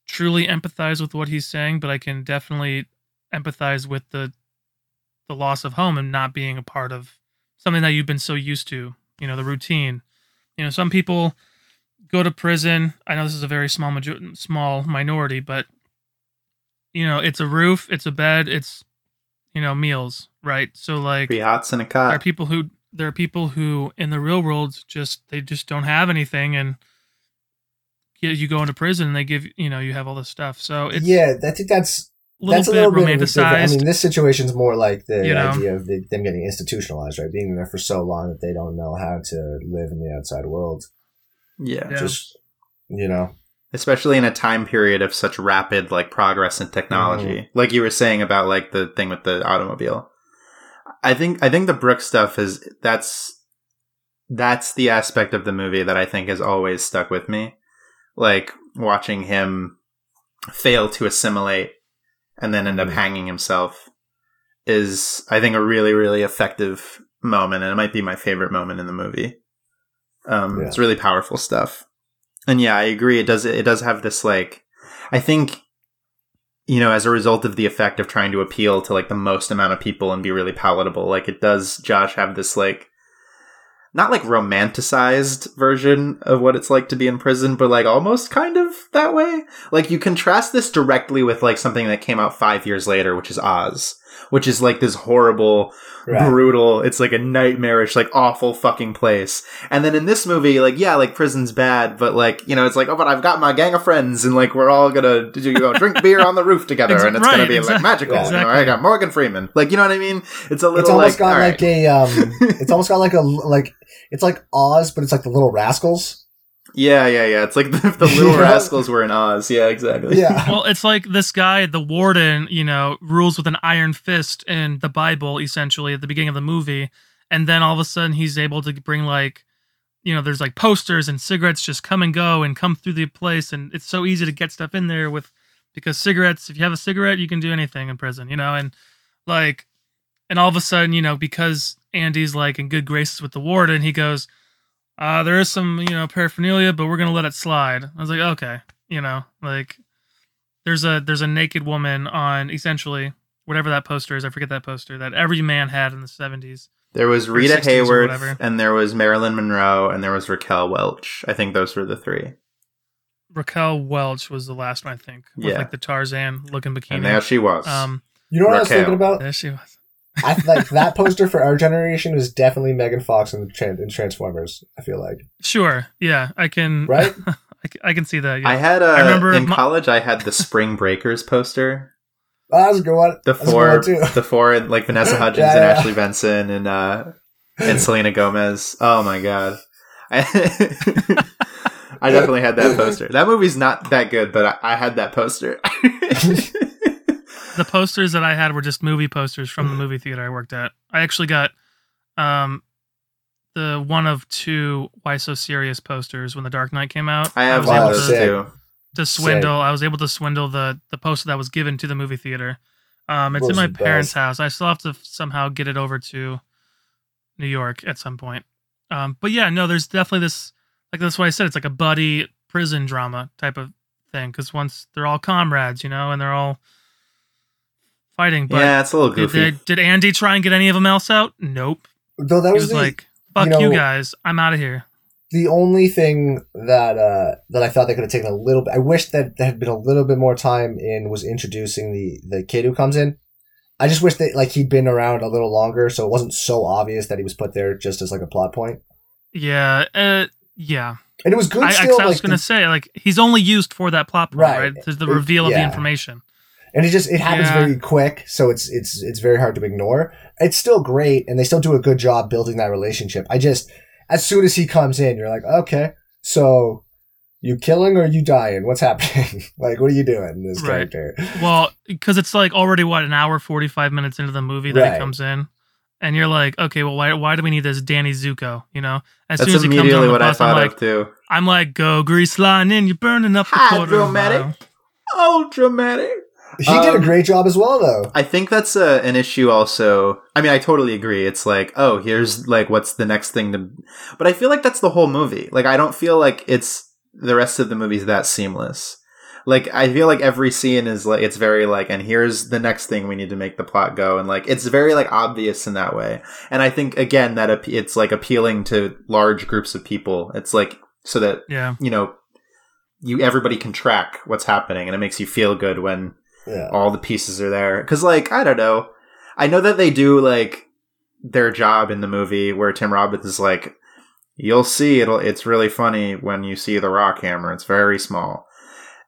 truly empathize with what he's saying but i can definitely empathize with the the loss of home and not being a part of something that you've been so used to you know the routine. You know some people go to prison. I know this is a very small major- small minority but you know it's a roof it's a bed it's you know meals right so like Three hots and a there are people who there are people who in the real world just they just don't have anything and you, you go into prison and they give you know you have all this stuff so it's yeah, I think that's a little that's a bit little bit of a I mean, this situation's more like the You know? idea of the, them getting institutionalized, right? Being there for so long that they don't know how to live in the outside world. Yeah. Yeah. Just you know, Especially in a time period of such rapid like progress in technology. Like you were saying about like the thing with the automobile. I think I think the Brooks stuff is that's that's the aspect of the movie that I think has always stuck with me. Like watching him fail to assimilate and then end up Mhm. hanging himself is I think a really really effective moment and it might be my favorite moment in the movie. Um Yeah. it's really powerful stuff. And yeah, I agree it does it does have this like I think you know, as a result of the effect of trying to appeal to like the most amount of people and be really palatable, like it does Josh have this like not like romanticized version of what it's like to be in prison, but like almost kind of that way. Like you contrast this directly with like something that came out five years later, which is Oz, which is like this horrible, right? brutal, it's like a nightmarish, like awful fucking place. And then in this movie, like, yeah, like prison's bad, but like, you know, it's like, oh, but I've got my gang of friends and like we're all gonna you know, drink beer on the roof together Ex- and it's gonna right, be like exact- magical. You know. I got Morgan Freeman. Like, you know what I mean? It's a little It's almost like, got all like right. a um, it's almost got like a like it's like Oz, but it's like the Little Rascals. Yeah, yeah, yeah. It's like the, the little Yeah. rascals were in Oz. Yeah, exactly. Yeah, well, it's like this guy, the warden, you know, rules with an iron fist in the Bible, essentially, at the beginning of the movie. And then all of a sudden he's able to bring, like, you know, there's like posters and cigarettes just come and go and come through the place. And it's so easy to get stuff in there with, because cigarettes, if you have a cigarette, you can do anything in prison, you know? And like, and all of a sudden, you know, because Andy's like in good graces with the warden, he goes, uh, there is some, you know, paraphernalia, but we're gonna let it slide. I was like, okay, you know, like there's a there's a naked woman on essentially whatever that poster is. I forget that poster that every man had in the seventies. There was Rita Hayworth, and there was Marilyn Monroe, and there was Raquel Welch. I think those were the three. Raquel Welch was the last one, I think, with Yeah. like the Tarzan looking bikini. And bikini. there she was. Um, you know what I was Raquel. thinking about? there she was. I like that poster for our generation was definitely Megan Fox in, Tran- in Transformers. I feel like, Sure, yeah, I can. right? I can see that. Yeah. I had a I remember in my- college. I had the Spring Breakers poster. Oh, that was a good one. The That's four, one, too. the four, like Vanessa Hudgens Yeah, and yeah. Ashley Benson and uh and Selena Gomez. Oh my god, I, I definitely had that poster. That movie's not that good, but I, I had that poster. The posters that I had were just movie posters from the movie theater I worked at. I actually got um the one of two Why So Serious posters when The Dark Knight came out. I have was one able of to, those too. to swindle. I was able to swindle the the poster that was given to the movie theater. Um, it's in my parents' best. house. I still have to somehow get it over to New York at some point. Um, but yeah, no, there's definitely this. Like that's why I said it's like a buddy prison drama type of thing. Because once they're all comrades, you know, and they're all fighting. But yeah, it's a little did, goofy. they, did Andy try and get any of them else out? Nope. Though that He was, was the, like, "Fuck you you, guys, I'm out of here." the only thing that uh, that I thought they could have taken a little bit. I wish that there had been a little bit more time in was introducing the the kid who comes in. I just wish that like he'd been around a little longer, so it wasn't so obvious that he was put there just as like a plot point. Yeah, uh, yeah. And it was good I, I, still. I was like, gonna the- say, like, he's only used for that plot point, Right. right? To the It- reveal of the information. And it just it happens Yeah. very quick, so it's it's it's very hard to ignore. It's still great, and they still do a good job building that relationship. I just as soon as he comes in, you're like, okay, so you killing or you dying? What's happening? like, what are you doing, in this Right. character? Well, because it's like already what an hour forty five minutes into the movie that Right. he comes in, and you're like, okay, well, why why do we need this Danny Zuko? You know, as That's soon as he comes on the what I bus, I'm like, of too. I'm like, go grease lightning, you're burning up the quarter of a Hydromatic. mile. Oh, dramatic. He did a Um, great job as well, though. I think that's a, an issue also. I mean, I totally agree. It's like, oh, here's like what's the next thing to But I feel like that's the whole movie. Like I don't feel like it's the rest of the movie's that seamless. Like I feel like every scene is like it's very like and here's the next thing we need to make the plot go and like it's very like obvious in that way. And I think again that it's like appealing to large groups of people. It's like so that Yeah, you know you everybody can track what's happening and it makes you feel good when Yeah. all the pieces are there. Cause like, I don't know. I know that they do like their job in the movie where Tim Robbins is like, you'll see it'll, it's really funny when you see the rock hammer. It's very small.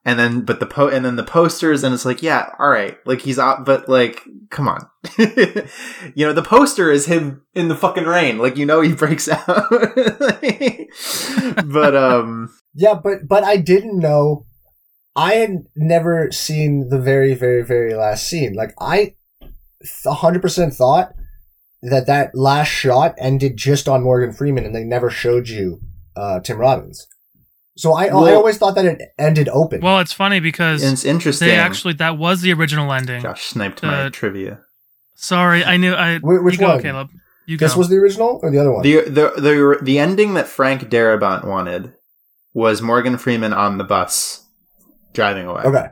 And then, but the po, and then the posters and it's like, yeah, all right. Like he's out, but like, come on. you know, the poster is him in the fucking rain. Like, you know, he breaks out. but, um, Yeah, but but I didn't know. I had never seen the very very very last scene. Like I, hundred percent thought that that last shot ended just on Morgan Freeman, and they never showed you uh, Tim Robbins. So I I always thought that it ended open. well, it's funny because it's interesting. they actually that was the original ending. Josh sniped my Uh, trivia. Sorry, I knew. I Wh- which you go, one? Caleb. You go. this was the original or the other one? The, the the the ending that Frank Darabont wanted was Morgan Freeman on the bus driving away. okay,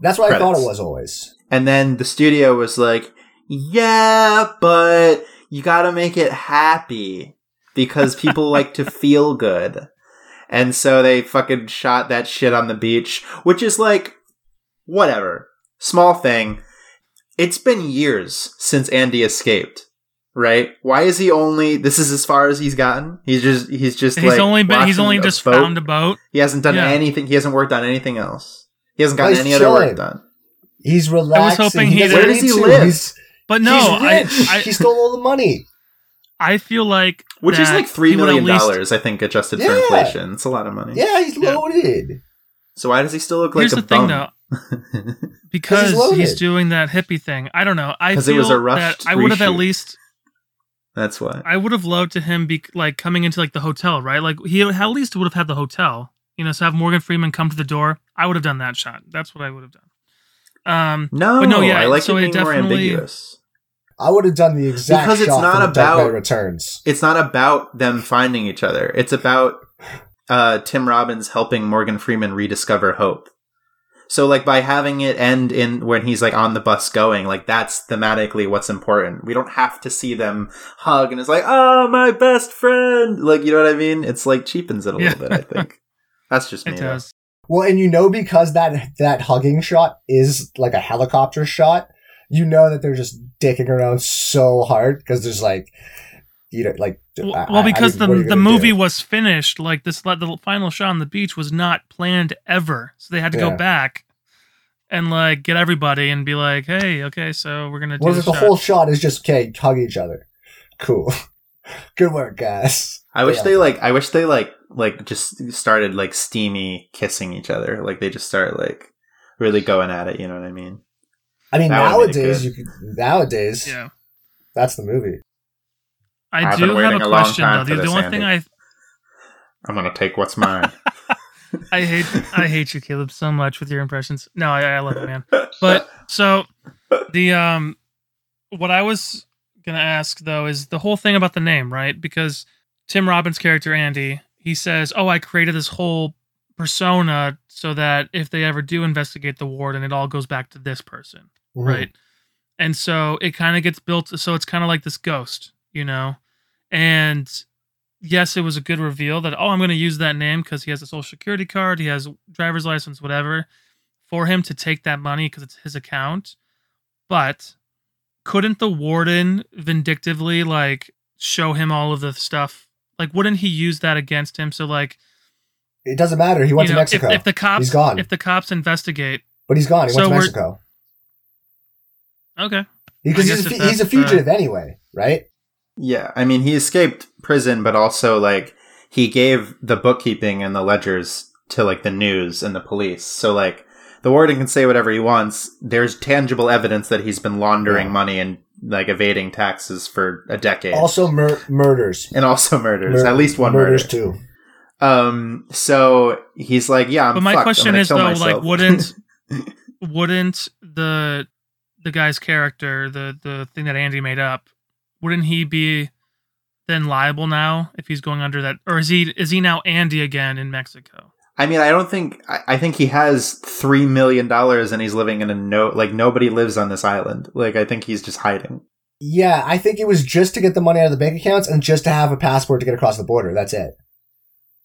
that's what I thought it was always. And then the studio was like, "Yeah, but you got to make it happy because people like to feel good." And so they fucking shot that shit on the beach, which is like whatever. Small thing. It's been years since Andy escaped. Right? Why is he only this is as far as he's gotten? He's just he's just he's like only been. He's only just boat. found a boat. He hasn't done Yeah. anything. He hasn't worked on anything else. He hasn't gotten he's any other work chilling. done. He's relaxing. hoping he he- Where does he to. live? He's, But no, he's I, rich. I he stole all the money. I feel like Which is like three he would at million least- dollars, I think, adjusted for inflation. It's a lot of money. Yeah, he's Yeah. loaded. So why does he still look like a the thing, bum? though, because loaded. he's doing that hippie thing. I don't know. I 'Cause feel it was a that rushed I would have at least. That's why. I would have loved to him be like coming into like the hotel, right? Like he at least would have had the hotel. You know, so have Morgan Freeman come to the door. I would have done that shot. That's what I would have done. Um, No, But no, yeah, I like so it it being more ambiguous. I would have done the exact Because it's shot not from The Dark about- Returns. It's not about them finding each other. It's about uh, Tim Robbins helping Morgan Freeman rediscover hope. So, like, by having it end in when he's like on the bus going, like that's thematically what's important. We don't have to see them hug and it's like, oh, my best friend. Like, you know what I mean? It's like cheapens it a Yeah. little bit. I think that's just me. it though. does. Well, and you know because that that hugging shot is like a helicopter shot, you know that they're just dicking around so hard because there's like, you know, like. Well, I- well, I- I because mean, the the movie do? was finished, like this, like, the final shot on the beach was not planned ever, so they had to Yeah. go back and like get everybody and be like, "Hey, okay, so we're gonna do What this the shot." whole shot is just okay, hug each other? Cool. Good work, guys. I wish Yeah. they like. I wish they like like just started like steamy kissing each other. Like they just start like really going at it. You know what I mean? I mean, That would've made it nowadays you could, nowadays Yeah. that's the movie. I I've do been have a a question though. The, the this, one thing I I'm gonna take what's mine. I hate I hate you, Caleb, so much with your impressions. No, I, I love it, man. But so the um, what I was gonna ask though is the whole thing about the name, right? Because Tim Robbins' character Andy, he says, "Oh, I created this whole persona so that if they ever do investigate the warden, it all goes back to this person." Mhm. right? And so it kind of gets built. So it's kind of like this ghost, you know. And yes, it was a good reveal that oh, I'm going to use that name because he has a social security card, he has driver's license, whatever, for him to take that money because it's his account. But couldn't the warden vindictively like show him all of the stuff? Like, wouldn't he use that against him? So like, It doesn't matter. He went you to Mexico, If, if the cops, He's gone. if the cops investigate, but he's gone. He So went to Mexico okay, because he's, a, he's a that's, uh, fugitive anyway, right? yeah, I mean he escaped prison, but also like he gave the bookkeeping and the ledgers to like the news and the police. So like the warden can say whatever he wants. There's tangible evidence that he's been laundering Yeah. money and like evading taxes for a decade. Also, mur- murders. and also murders. Mur- At least one murders murder. too. Um. So he's like, yeah, I'm but my fucked. Question is though, myself. like, wouldn't wouldn't the the guy's character, the the thing that Andy made up, wouldn't he be then liable now if he's going under that, or is he is he now Andy again in Mexico? I mean, I don't think. I, I think he has three million dollars, and he's living in a no. Like nobody lives on this island. Like I think he's just hiding. Yeah, I think it was just to get the money out of the bank accounts and just to have a passport to get across the border. That's it.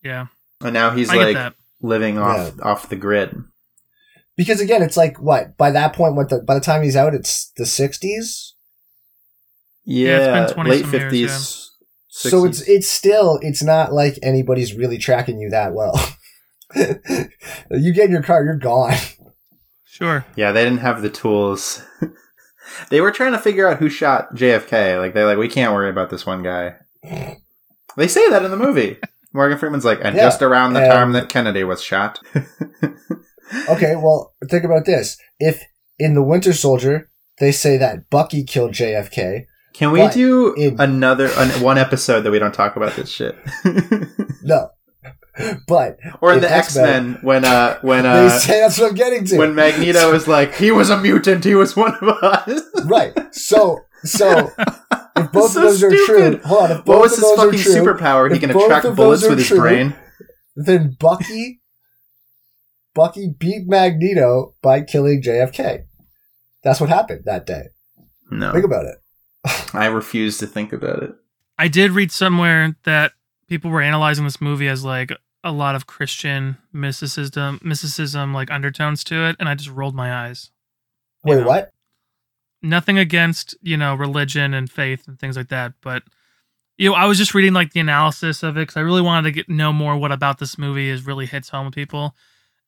Yeah, And now he's I like living off off the grid. Because again, it's like what by that point, what the by the time he's out, it's the sixties. Yeah, it's been late some years, fifties. So it's it's still it's not like anybody's really tracking you that well. you get in your car, you're gone. Sure. yeah, they didn't have the tools. they were trying to figure out who shot JFK. Like they're like, we can't worry about this one guy. They say that in the movie. Morgan Freeman's like, and Yeah, just around the and- time that Kennedy was shot. Okay, well, think about this. If in the Winter Soldier they say that Bucky killed JFK, Can we do in- another an, one episode that we don't talk about this shit? no. But or in In the X Men when uh when they uh say that's what I'm getting to. when Magneto is like he was a mutant, he was one of us. right. So so if both So of those are true, hold on. If both what was of his those are fucking true, superpower? He can attract bullets with his true, brain. then Bucky Bucky beat Magneto by killing JFK. That's what happened that day. No, Think about it. I refuse to think about it. I did read somewhere that people were analyzing this movie as like a lot of Christian mysticism, mysticism like undertones to it, and I just rolled my eyes. You Wait, know, what? Nothing against you know religion and faith and things like that, but you know I was just reading like the analysis of it because I really wanted to get know more what about this movie is really hits home with people,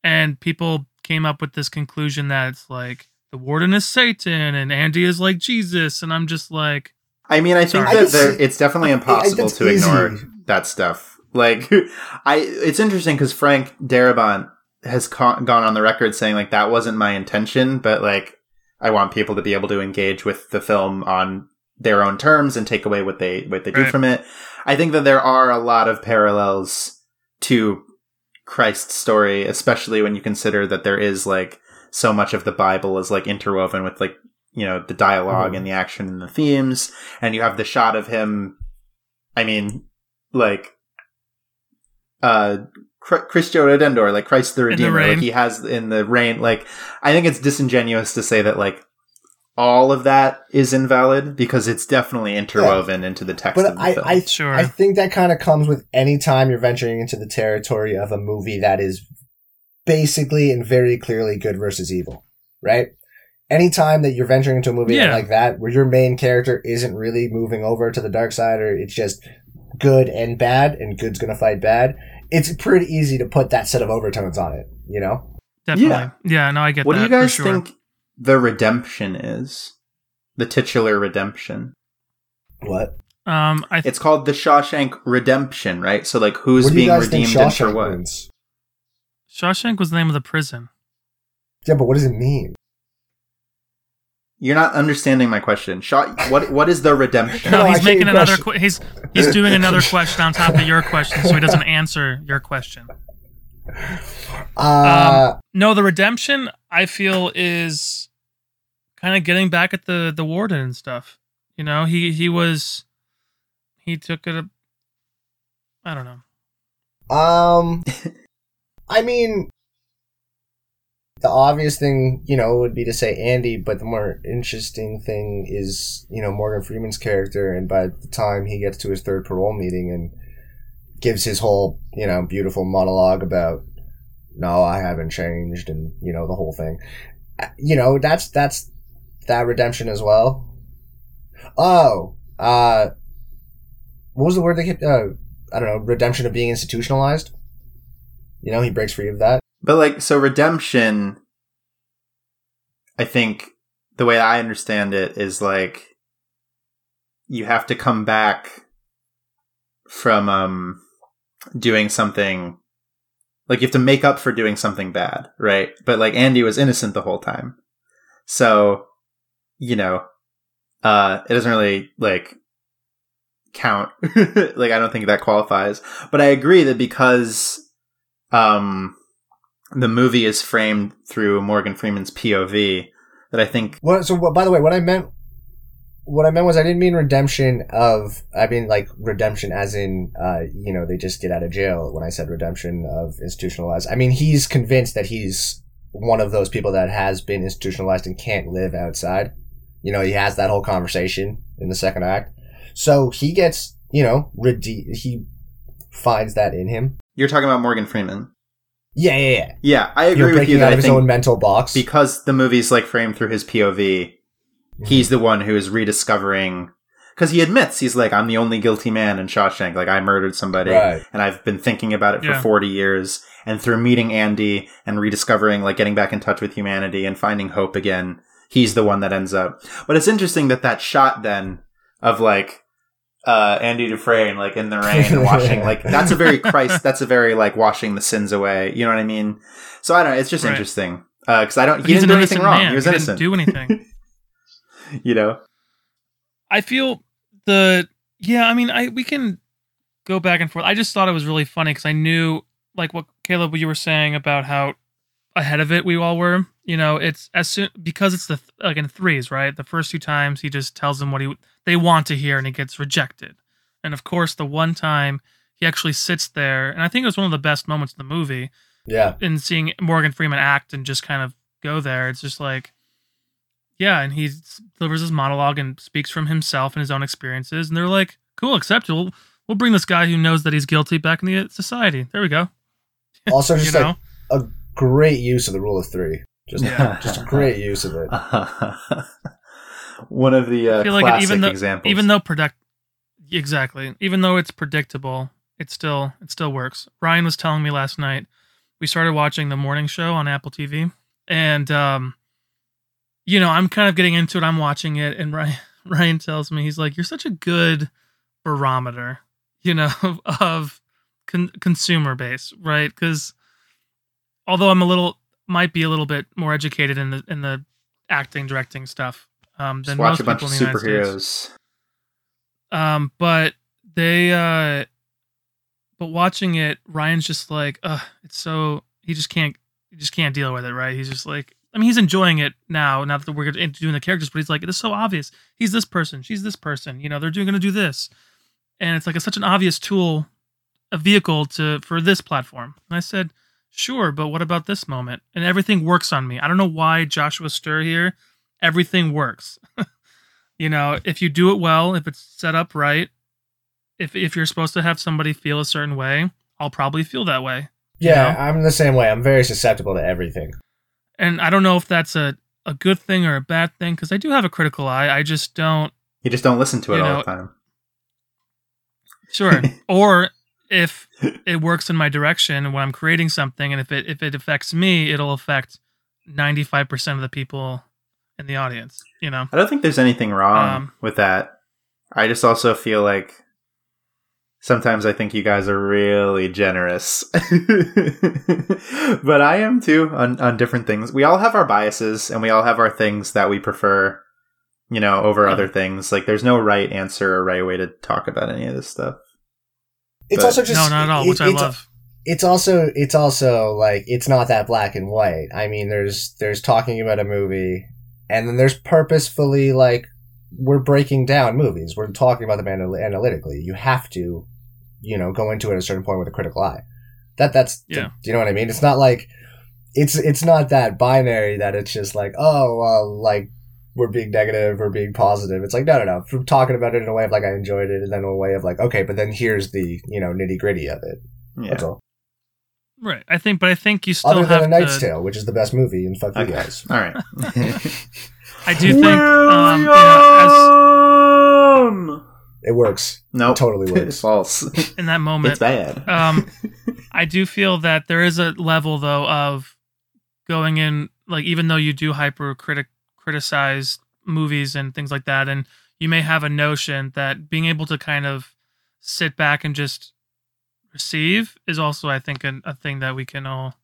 and people came up with this conclusion that it's like the warden is Satan and Andy is like Jesus, and I'm just like I mean, I think Sorry. That can there, it's definitely I- I- impossible that's to ignore that stuff. Like, I it's interesting because Frank Darabont has co- gone on the record saying like that wasn't my intention, but like I want people to be able to engage with the film on their own terms and take away what they what they do from it. I think that there are a lot of parallels to Christ's story, especially when you consider that there is like so much of the Bible is like interwoven with like you know the dialog Mhm. and the action and the themes, and you have the shot of him. I mean, like uh Chr- Cristo Redentor, like Christ the the Redeemer, like he has in the rain. Like I think it's disingenuous to say that like all of that is invalid because it's definitely interwoven into the text of But the I, film. I, Sure. I think that kind of comes with any time you're venturing into the territory of a movie that is basically and very clearly good versus evil, right? Anytime that you're venturing into a movie Yeah. like that, where your main character isn't really moving over to the dark side, or it's just good and bad, and good's gonna fight bad, it's pretty easy to put that set of overtones on it, you know? definitely yeah, no I get what that do you guys sure. think the redemption is? The titular redemption. What? Um, I It's called the Shawshank Redemption, right? So like, who's What do you being redeemed and for what? means? Shawshank was the name of the prison. Yeah, but what does it mean? You're not understanding my question. Shaw, what what is the redemption? No, No, he's making another. question. Qu- he's he's doing another question on top of your question, so he doesn't answer your question. Uh, No, the redemption I feel is kind of getting back at the the warden and stuff. You know, he he was he took it. A, I don't know. Um, I mean, the obvious thing, you know, would be to say Andy, but the more interesting thing is, you know, Morgan Freeman's character, and by the time he gets to his third parole meeting and gives his whole, you know, beautiful monologue about, no, I haven't changed, and you know, the whole thing. Uh, You know, that's that's that redemption as well. Oh, uh, what was the word they kept? Uh, I don't know, redemption of being institutionalized. You know, he breaks free of that. But like, so redemption, I think the way I understand it is like you have to come back from um doing something like you have to make up for doing something bad, right? But like Andy was innocent the whole time. So, you know, uh it doesn't really like count. like I don't think that qualifies. But I agree that because um the movie is framed through Morgan Freeman's POV that I think What? So, what, by the way, what I meant, what I meant was I didn't mean redemption of. I mean like redemption as in, uh, you know, they just get out of jail. When I said redemption of institutionalized, I mean he's convinced that he's one of those people that has been institutionalized and can't live outside. You know, he has that whole conversation in the second act. So he gets, you know, rede- he finds that in him. you're talking about Morgan Freeman. Yeah, yeah, yeah. Yeah, I You're agree with breaking you out that of I his think own mental box. because the movie's like framed through his POV, mm-hmm. he's the one who is rediscovering because he admits he's like I'm the only guilty man in Shawshank. Like I murdered somebody, Right. and I've been thinking about it for Yeah. 40 years. And through meeting Andy and rediscovering, like getting back in touch with humanity and finding hope again, he's the one that ends up. But it's interesting that that shot then of like uh Andy Dufresne like in the rain and washing like that's a very Christ that's a very like washing the sins away. You know what I mean? So I don't know. It's just Right. interesting because I don't. But he didn't do anything wrong. man. He was he innocent. didn't do anything. you know. I feel the yeah. I mean, I we can go back and forth. I just thought it was really funny because I knew like what Caleb what you were saying about how ahead of it we all were. You know, it's as soon because it's the like in threes, right? The first two times he just tells them what he they want to hear and he gets rejected, and of course the one time he actually sits there, and I think it was one of the best moments in the movie yeah. in seeing Morgan Freeman act and just kind of go there, it's just like, yeah, and he delivers his monologue and speaks from himself and his own experiences, and they're like, cool, acceptable. We'll, we'll bring this guy who knows that he's guilty back in the uh, society. There we go. Also, You just know, like great use of the rule of three. Just, Yeah. just great use of it. One of the uh, I feel like classic even though examples. even though predict exactly, even though it's predictable, it still it still works. Ryan was telling me last night we started watching the morning show on Apple TV, and um, you know, I'm kind of getting into it. I'm watching it, and Ryan Ryan tells me he's like, "You're such a good barometer, you know, of con- consumer base, right?" Because although I'm a little might be a little bit more educated in the in the acting directing stuff um, than watch most a bunch people of in the United States. superheroes. Um, but they uh but watching it, Ryan's just like, uh, it's so he just can't he just can't deal with it, right? He's just like I mean, he's enjoying it now, now that we're into doing the characters, but he's like, it's so obvious. He's this person, she's this person, you know, they're doing gonna do this. And it's like it's such an obvious tool, a vehicle to for this platform. And I said, sure, but what about this moment? And everything works on me. I don't know why Joshua Stir here. Everything works. you know, if you do it well, if it's set up right, if if you're supposed to have somebody feel a certain way, I'll probably feel that way. you Yeah, know? I'm the same way. I'm very susceptible to everything. And I don't know if that's a a good thing or a bad thing because I do have a critical eye. I just don't You just don't listen to it all know, the time. sure. or if it works in my direction when I'm creating something, and if it if it affects me, it'll affect ninety five percent of the people in the audience. You know. I don't think there's anything wrong Um, with that. I just also feel like sometimes I think you guys are really generous. but I am too on, on different things. We all have our biases and we all have our things that we prefer, you know, over Yeah. other things. Like there's no right answer or right way to talk about any of this stuff. It's But- also just no, not at all, it- I it's- love. it's also it's also like it's not that black and white. I mean, there's there's talking about a movie, and then there's purposefully like we're breaking down movies. We're talking about them anal- analytically. You have to, you know, go into it at a certain point with a critical eye. That that's Yeah. Do you know what I mean? It's not like it's it's not that binary that it's just like oh well like we're being negative or being positive. It's like no no no. From talking about it in a way of like I enjoyed it, and then a way of like okay, but then here's the you know nitty gritty of it. Yeah. That's all. Right. I think, but I think you still Other have than A Knight's to. Tale, which is the best movie, and fuck you guys. All right. I do think, um, you know, William! It works. No, nope. totally works. It's false. in that moment, It's bad. um, I do feel that there is a level though of going in, like even though you do hyper critic criticize movies and things like that, and you may have a notion that being able to kind of sit back and just receive is also, I think, an, a thing that we can all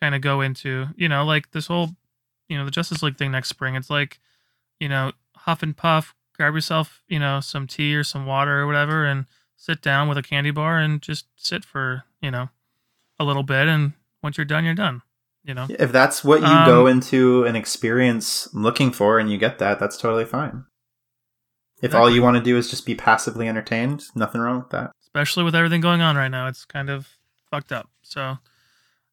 kind of go into. You know, like this whole, you know, the Justice League thing next spring. It's like, you know, huff and puff, grab yourself, you know, some tea or some water or whatever, and sit down with a candy bar and just sit for you know a little bit and once you're done you're done you know if that's what you Um, go into an experience looking for and you get that, that's totally fine. If all you want to do is just be passively entertained, nothing wrong with that. especially with everything going on right now it's kind of fucked up so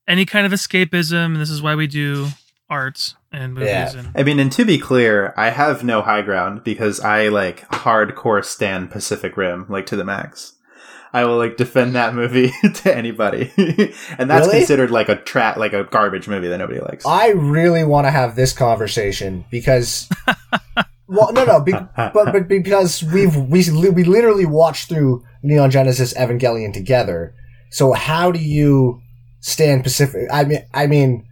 any kind of escapism and this is why we do arts and movies Yeah. and I mean, and to be clear, I have no high ground because I like hardcore stand Pacific Rim like to the max. I will like defend that movie to anybody, and that's Really? considered like a trap, like a garbage movie that nobody likes. I really want to have this conversation because, well, no, no, be, but but because we've we we literally watched through Neon Genesis Evangelion together. So how do you stand Pacific? I mean, I mean,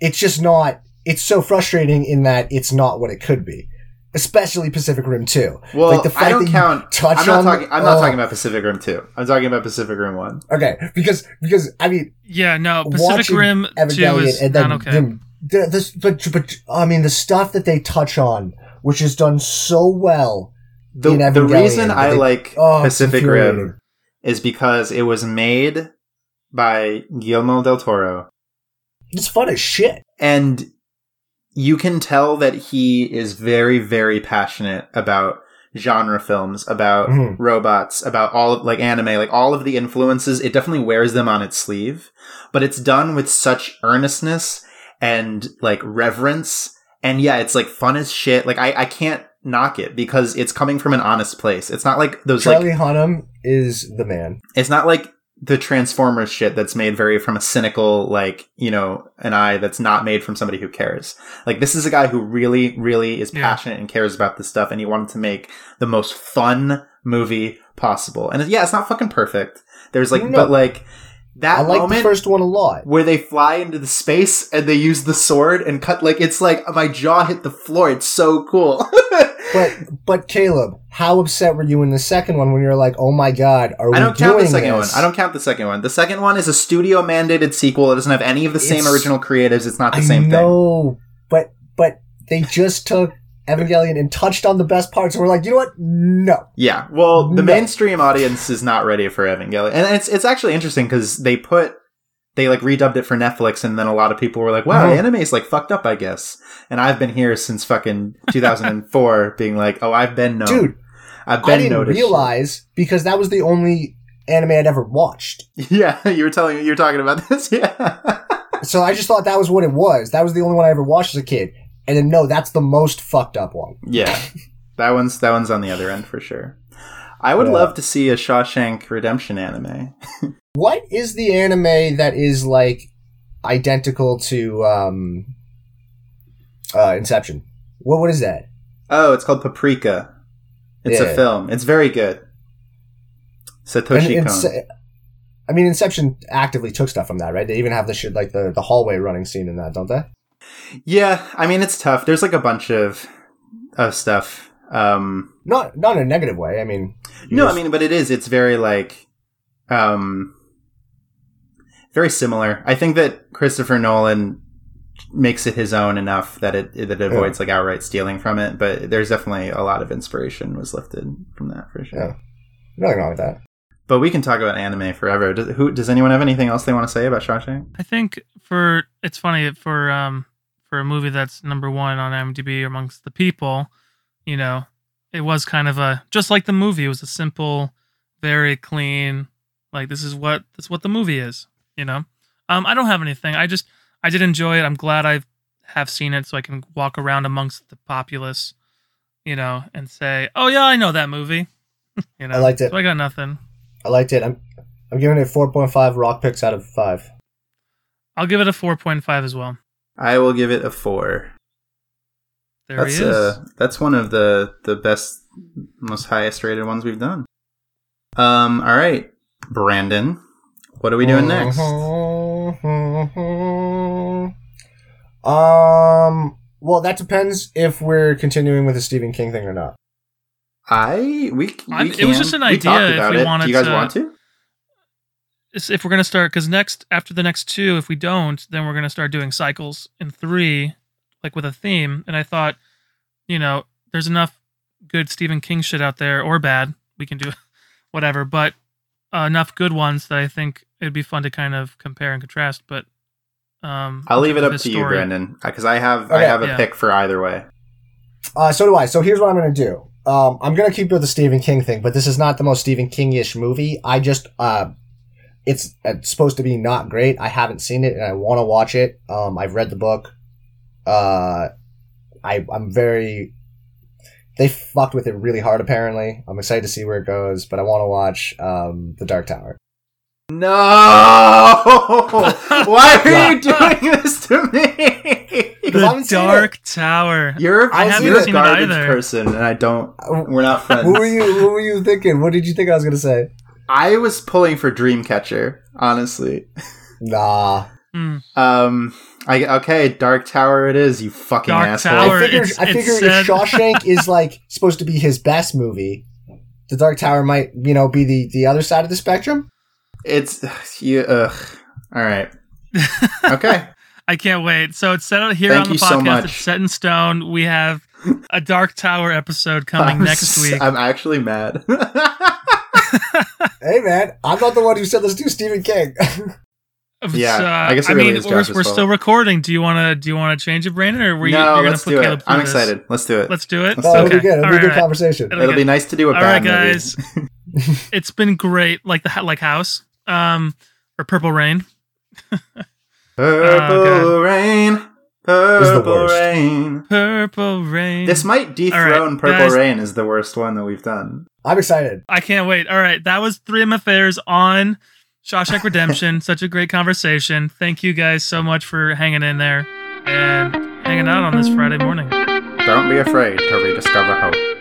it's just not. It's so frustrating in that it's not what it could be, especially Pacific Rim Two. well, like the fact I don't that count. Touch I'm not on- talking. I'm not oh. talking about Pacific Rim two. I'm talking about Pacific Rim one. Okay, because because I mean, yeah no pacific watching rim 2 is and then not okay them- the, this, but but I mean the stuff that they touch on, which is done so well. The, In the reason I they- like Oh, Pacific. Rim is because it was made by Guillermo del Toro, It's fun as shit. and you can tell that he is very, very passionate about genre films, about Mhm. robots, about all of, like anime, like all of the influences. It definitely wears them on its sleeve, but it's done with such earnestness and like reverence. And yeah, it's like fun as shit. Like I, I can't knock it because it's coming from an honest place. It's not like those like Charlie Hunnam is the man. it's not like the Transformers shit that's made very from a cynical, like, you know, an eye that's not made from somebody who cares. Like, this is a guy who really, really is Yeah. passionate and cares about this stuff, and he wanted to make the most fun movie possible. And yeah, it's not fucking perfect. There's like, No. but like, that I like moment the first one a lot. where they fly into the space and they use the sword and cut, like, it's like my jaw hit the floor. It's so cool. But but Caleb, how upset were you in the second one when you're like, oh my god, are we I don't count the second this? one. I don't count the second one. The second one is a studio mandated sequel. It doesn't have any of the same original creatives. It's not the I same thing. know, but but they just took Evangelion and touched on the best parts, and we're like, you know what? No. Yeah. Well, the No. mainstream audience is not ready for Evangelion, and it's it's actually interesting because they put they like redubbed it for Netflix, and then a lot of people were like, "Wow, the anime is like fucked up," I guess. And I've been here since fucking 2004, being like, "Oh, I've been known. Dude, I've been I didn't noticed." realize because that was the only anime I'd ever watched. Yeah, you were telling me you were talking about this. Yeah. So I just thought that was what it was. That was the only one I ever watched as a kid. And then no, that's the most fucked up one. Yeah, that one's that one's on the other end for sure. I would Yeah. love to see a Shawshank Redemption anime. What is the anime that is like identical to um uh Inception? What what is that? Oh, it's called Paprika. It's a film. It's very good. Satoshi And Kon. I mean Inception actively took stuff from that, right? They even have the shit like the, the hallway running scene in that, don't they? Yeah, I mean it's tough. There's like a bunch of of stuff Um, Not not in a negative way. I mean, you no, I mean, but it is. It's very like, um, very similar. I think that Christopher Nolan makes it his own enough that it that it avoids like outright stealing from it. But there's definitely a lot of inspiration was lifted from that for sure. Yeah. nothing wrong with that. But we can talk about anime forever. Does, who does anyone have anything else they want to say about Shawshank? I think for it's funny that for um for a movie that's number one on IMDb amongst the people, you know, it was kind of a just like the movie. It was a simple, very clean, like this is what this is what the movie is. You know, um, I don't have anything. I just I did enjoy it. I'm glad I have seen it, so I can walk around amongst the populace, you know, and say, oh yeah, I know that movie. you know, I liked it. So I got nothing. I liked it. I'm I'm giving it four point five rock picks out of five. I'll give it a four point five as well. I will give it a four. There that's he is. uh that's one of the the best most highest rated ones we've done um all right brandon what are we doing next Um. Well, that depends if we're continuing with the Stephen King thing or not. i we, we can. it was just an we idea talked if about we it wanted do you guys to- want to is if we're gonna start because next after the next two, if we don't, then we're gonna start doing cycles in three, like with a theme. And I thought, you know, there's enough good Stephen King shit out there or bad. We can do whatever, but uh, enough good ones that I think it'd be fun to kind of compare and contrast. But um, i'll leave it up to his you brandon because i have i have a yeah. pick for either way Uh, so do I. So here's what I'm going to do. Um, I'm going to keep with the Stephen King thing, but this is not the most Stephen King-ish movie. I just, uh, it's, it's supposed to be not great. I haven't seen it and I want to watch it. Um, I've read the book. Uh, I, I'm very, they fucked with it really hard apparently. I'm excited to see where it goes, but I want to watch, um, The Dark Tower. no why are Yeah. you doing this to me Because I haven't The Dark Tower. you're, I haven't you're a seen it garbage either. person and i don't we're not friends What were you, what were you thinking? What did you think I was going to say? I was pulling for dreamcatcher honestly Nah. Hmm. Um. I okay. Dark Tower. It is. You fucking Dark asshole. Tower. I figure, I it's figure if Shawshank is like supposed to be his best movie, The Dark Tower might, you know, be the the other side of the spectrum. It's you. Ugh. All right. Okay. I can't wait. So it's set out here Thank on the you so podcast. much. It's set in stone. We have a Dark Tower episode coming I'm next s- week. I'm actually mad. Hey man, I'm not the one who said let's do Stephen King. Yeah, Uh, I guess it I really mean, is we're, we're fault. still recording. Do you want to do you want to change it, Brandon, or were you no, you're gonna let's put do Caleb it. I'm this? excited. Let's do it. Let's do it. Let's oh, do it'll be good. It'll All be a right, good all right. conversation. It'll It'll be be nice to do a All bad right, movie. guys. It's been great, like the like House, um, or Purple Rain. Purple Oh, rain. Purple rain. Purple Rain. This might dethrone Purple guys. Rain as the worst one that we've done. I'm excited. I can't wait. All right, that was 3MFAers on Shawshank Redemption. Such a great conversation. Thank you guys so much for hanging in there and hanging out on this Friday morning. Don't be afraid to rediscover hope.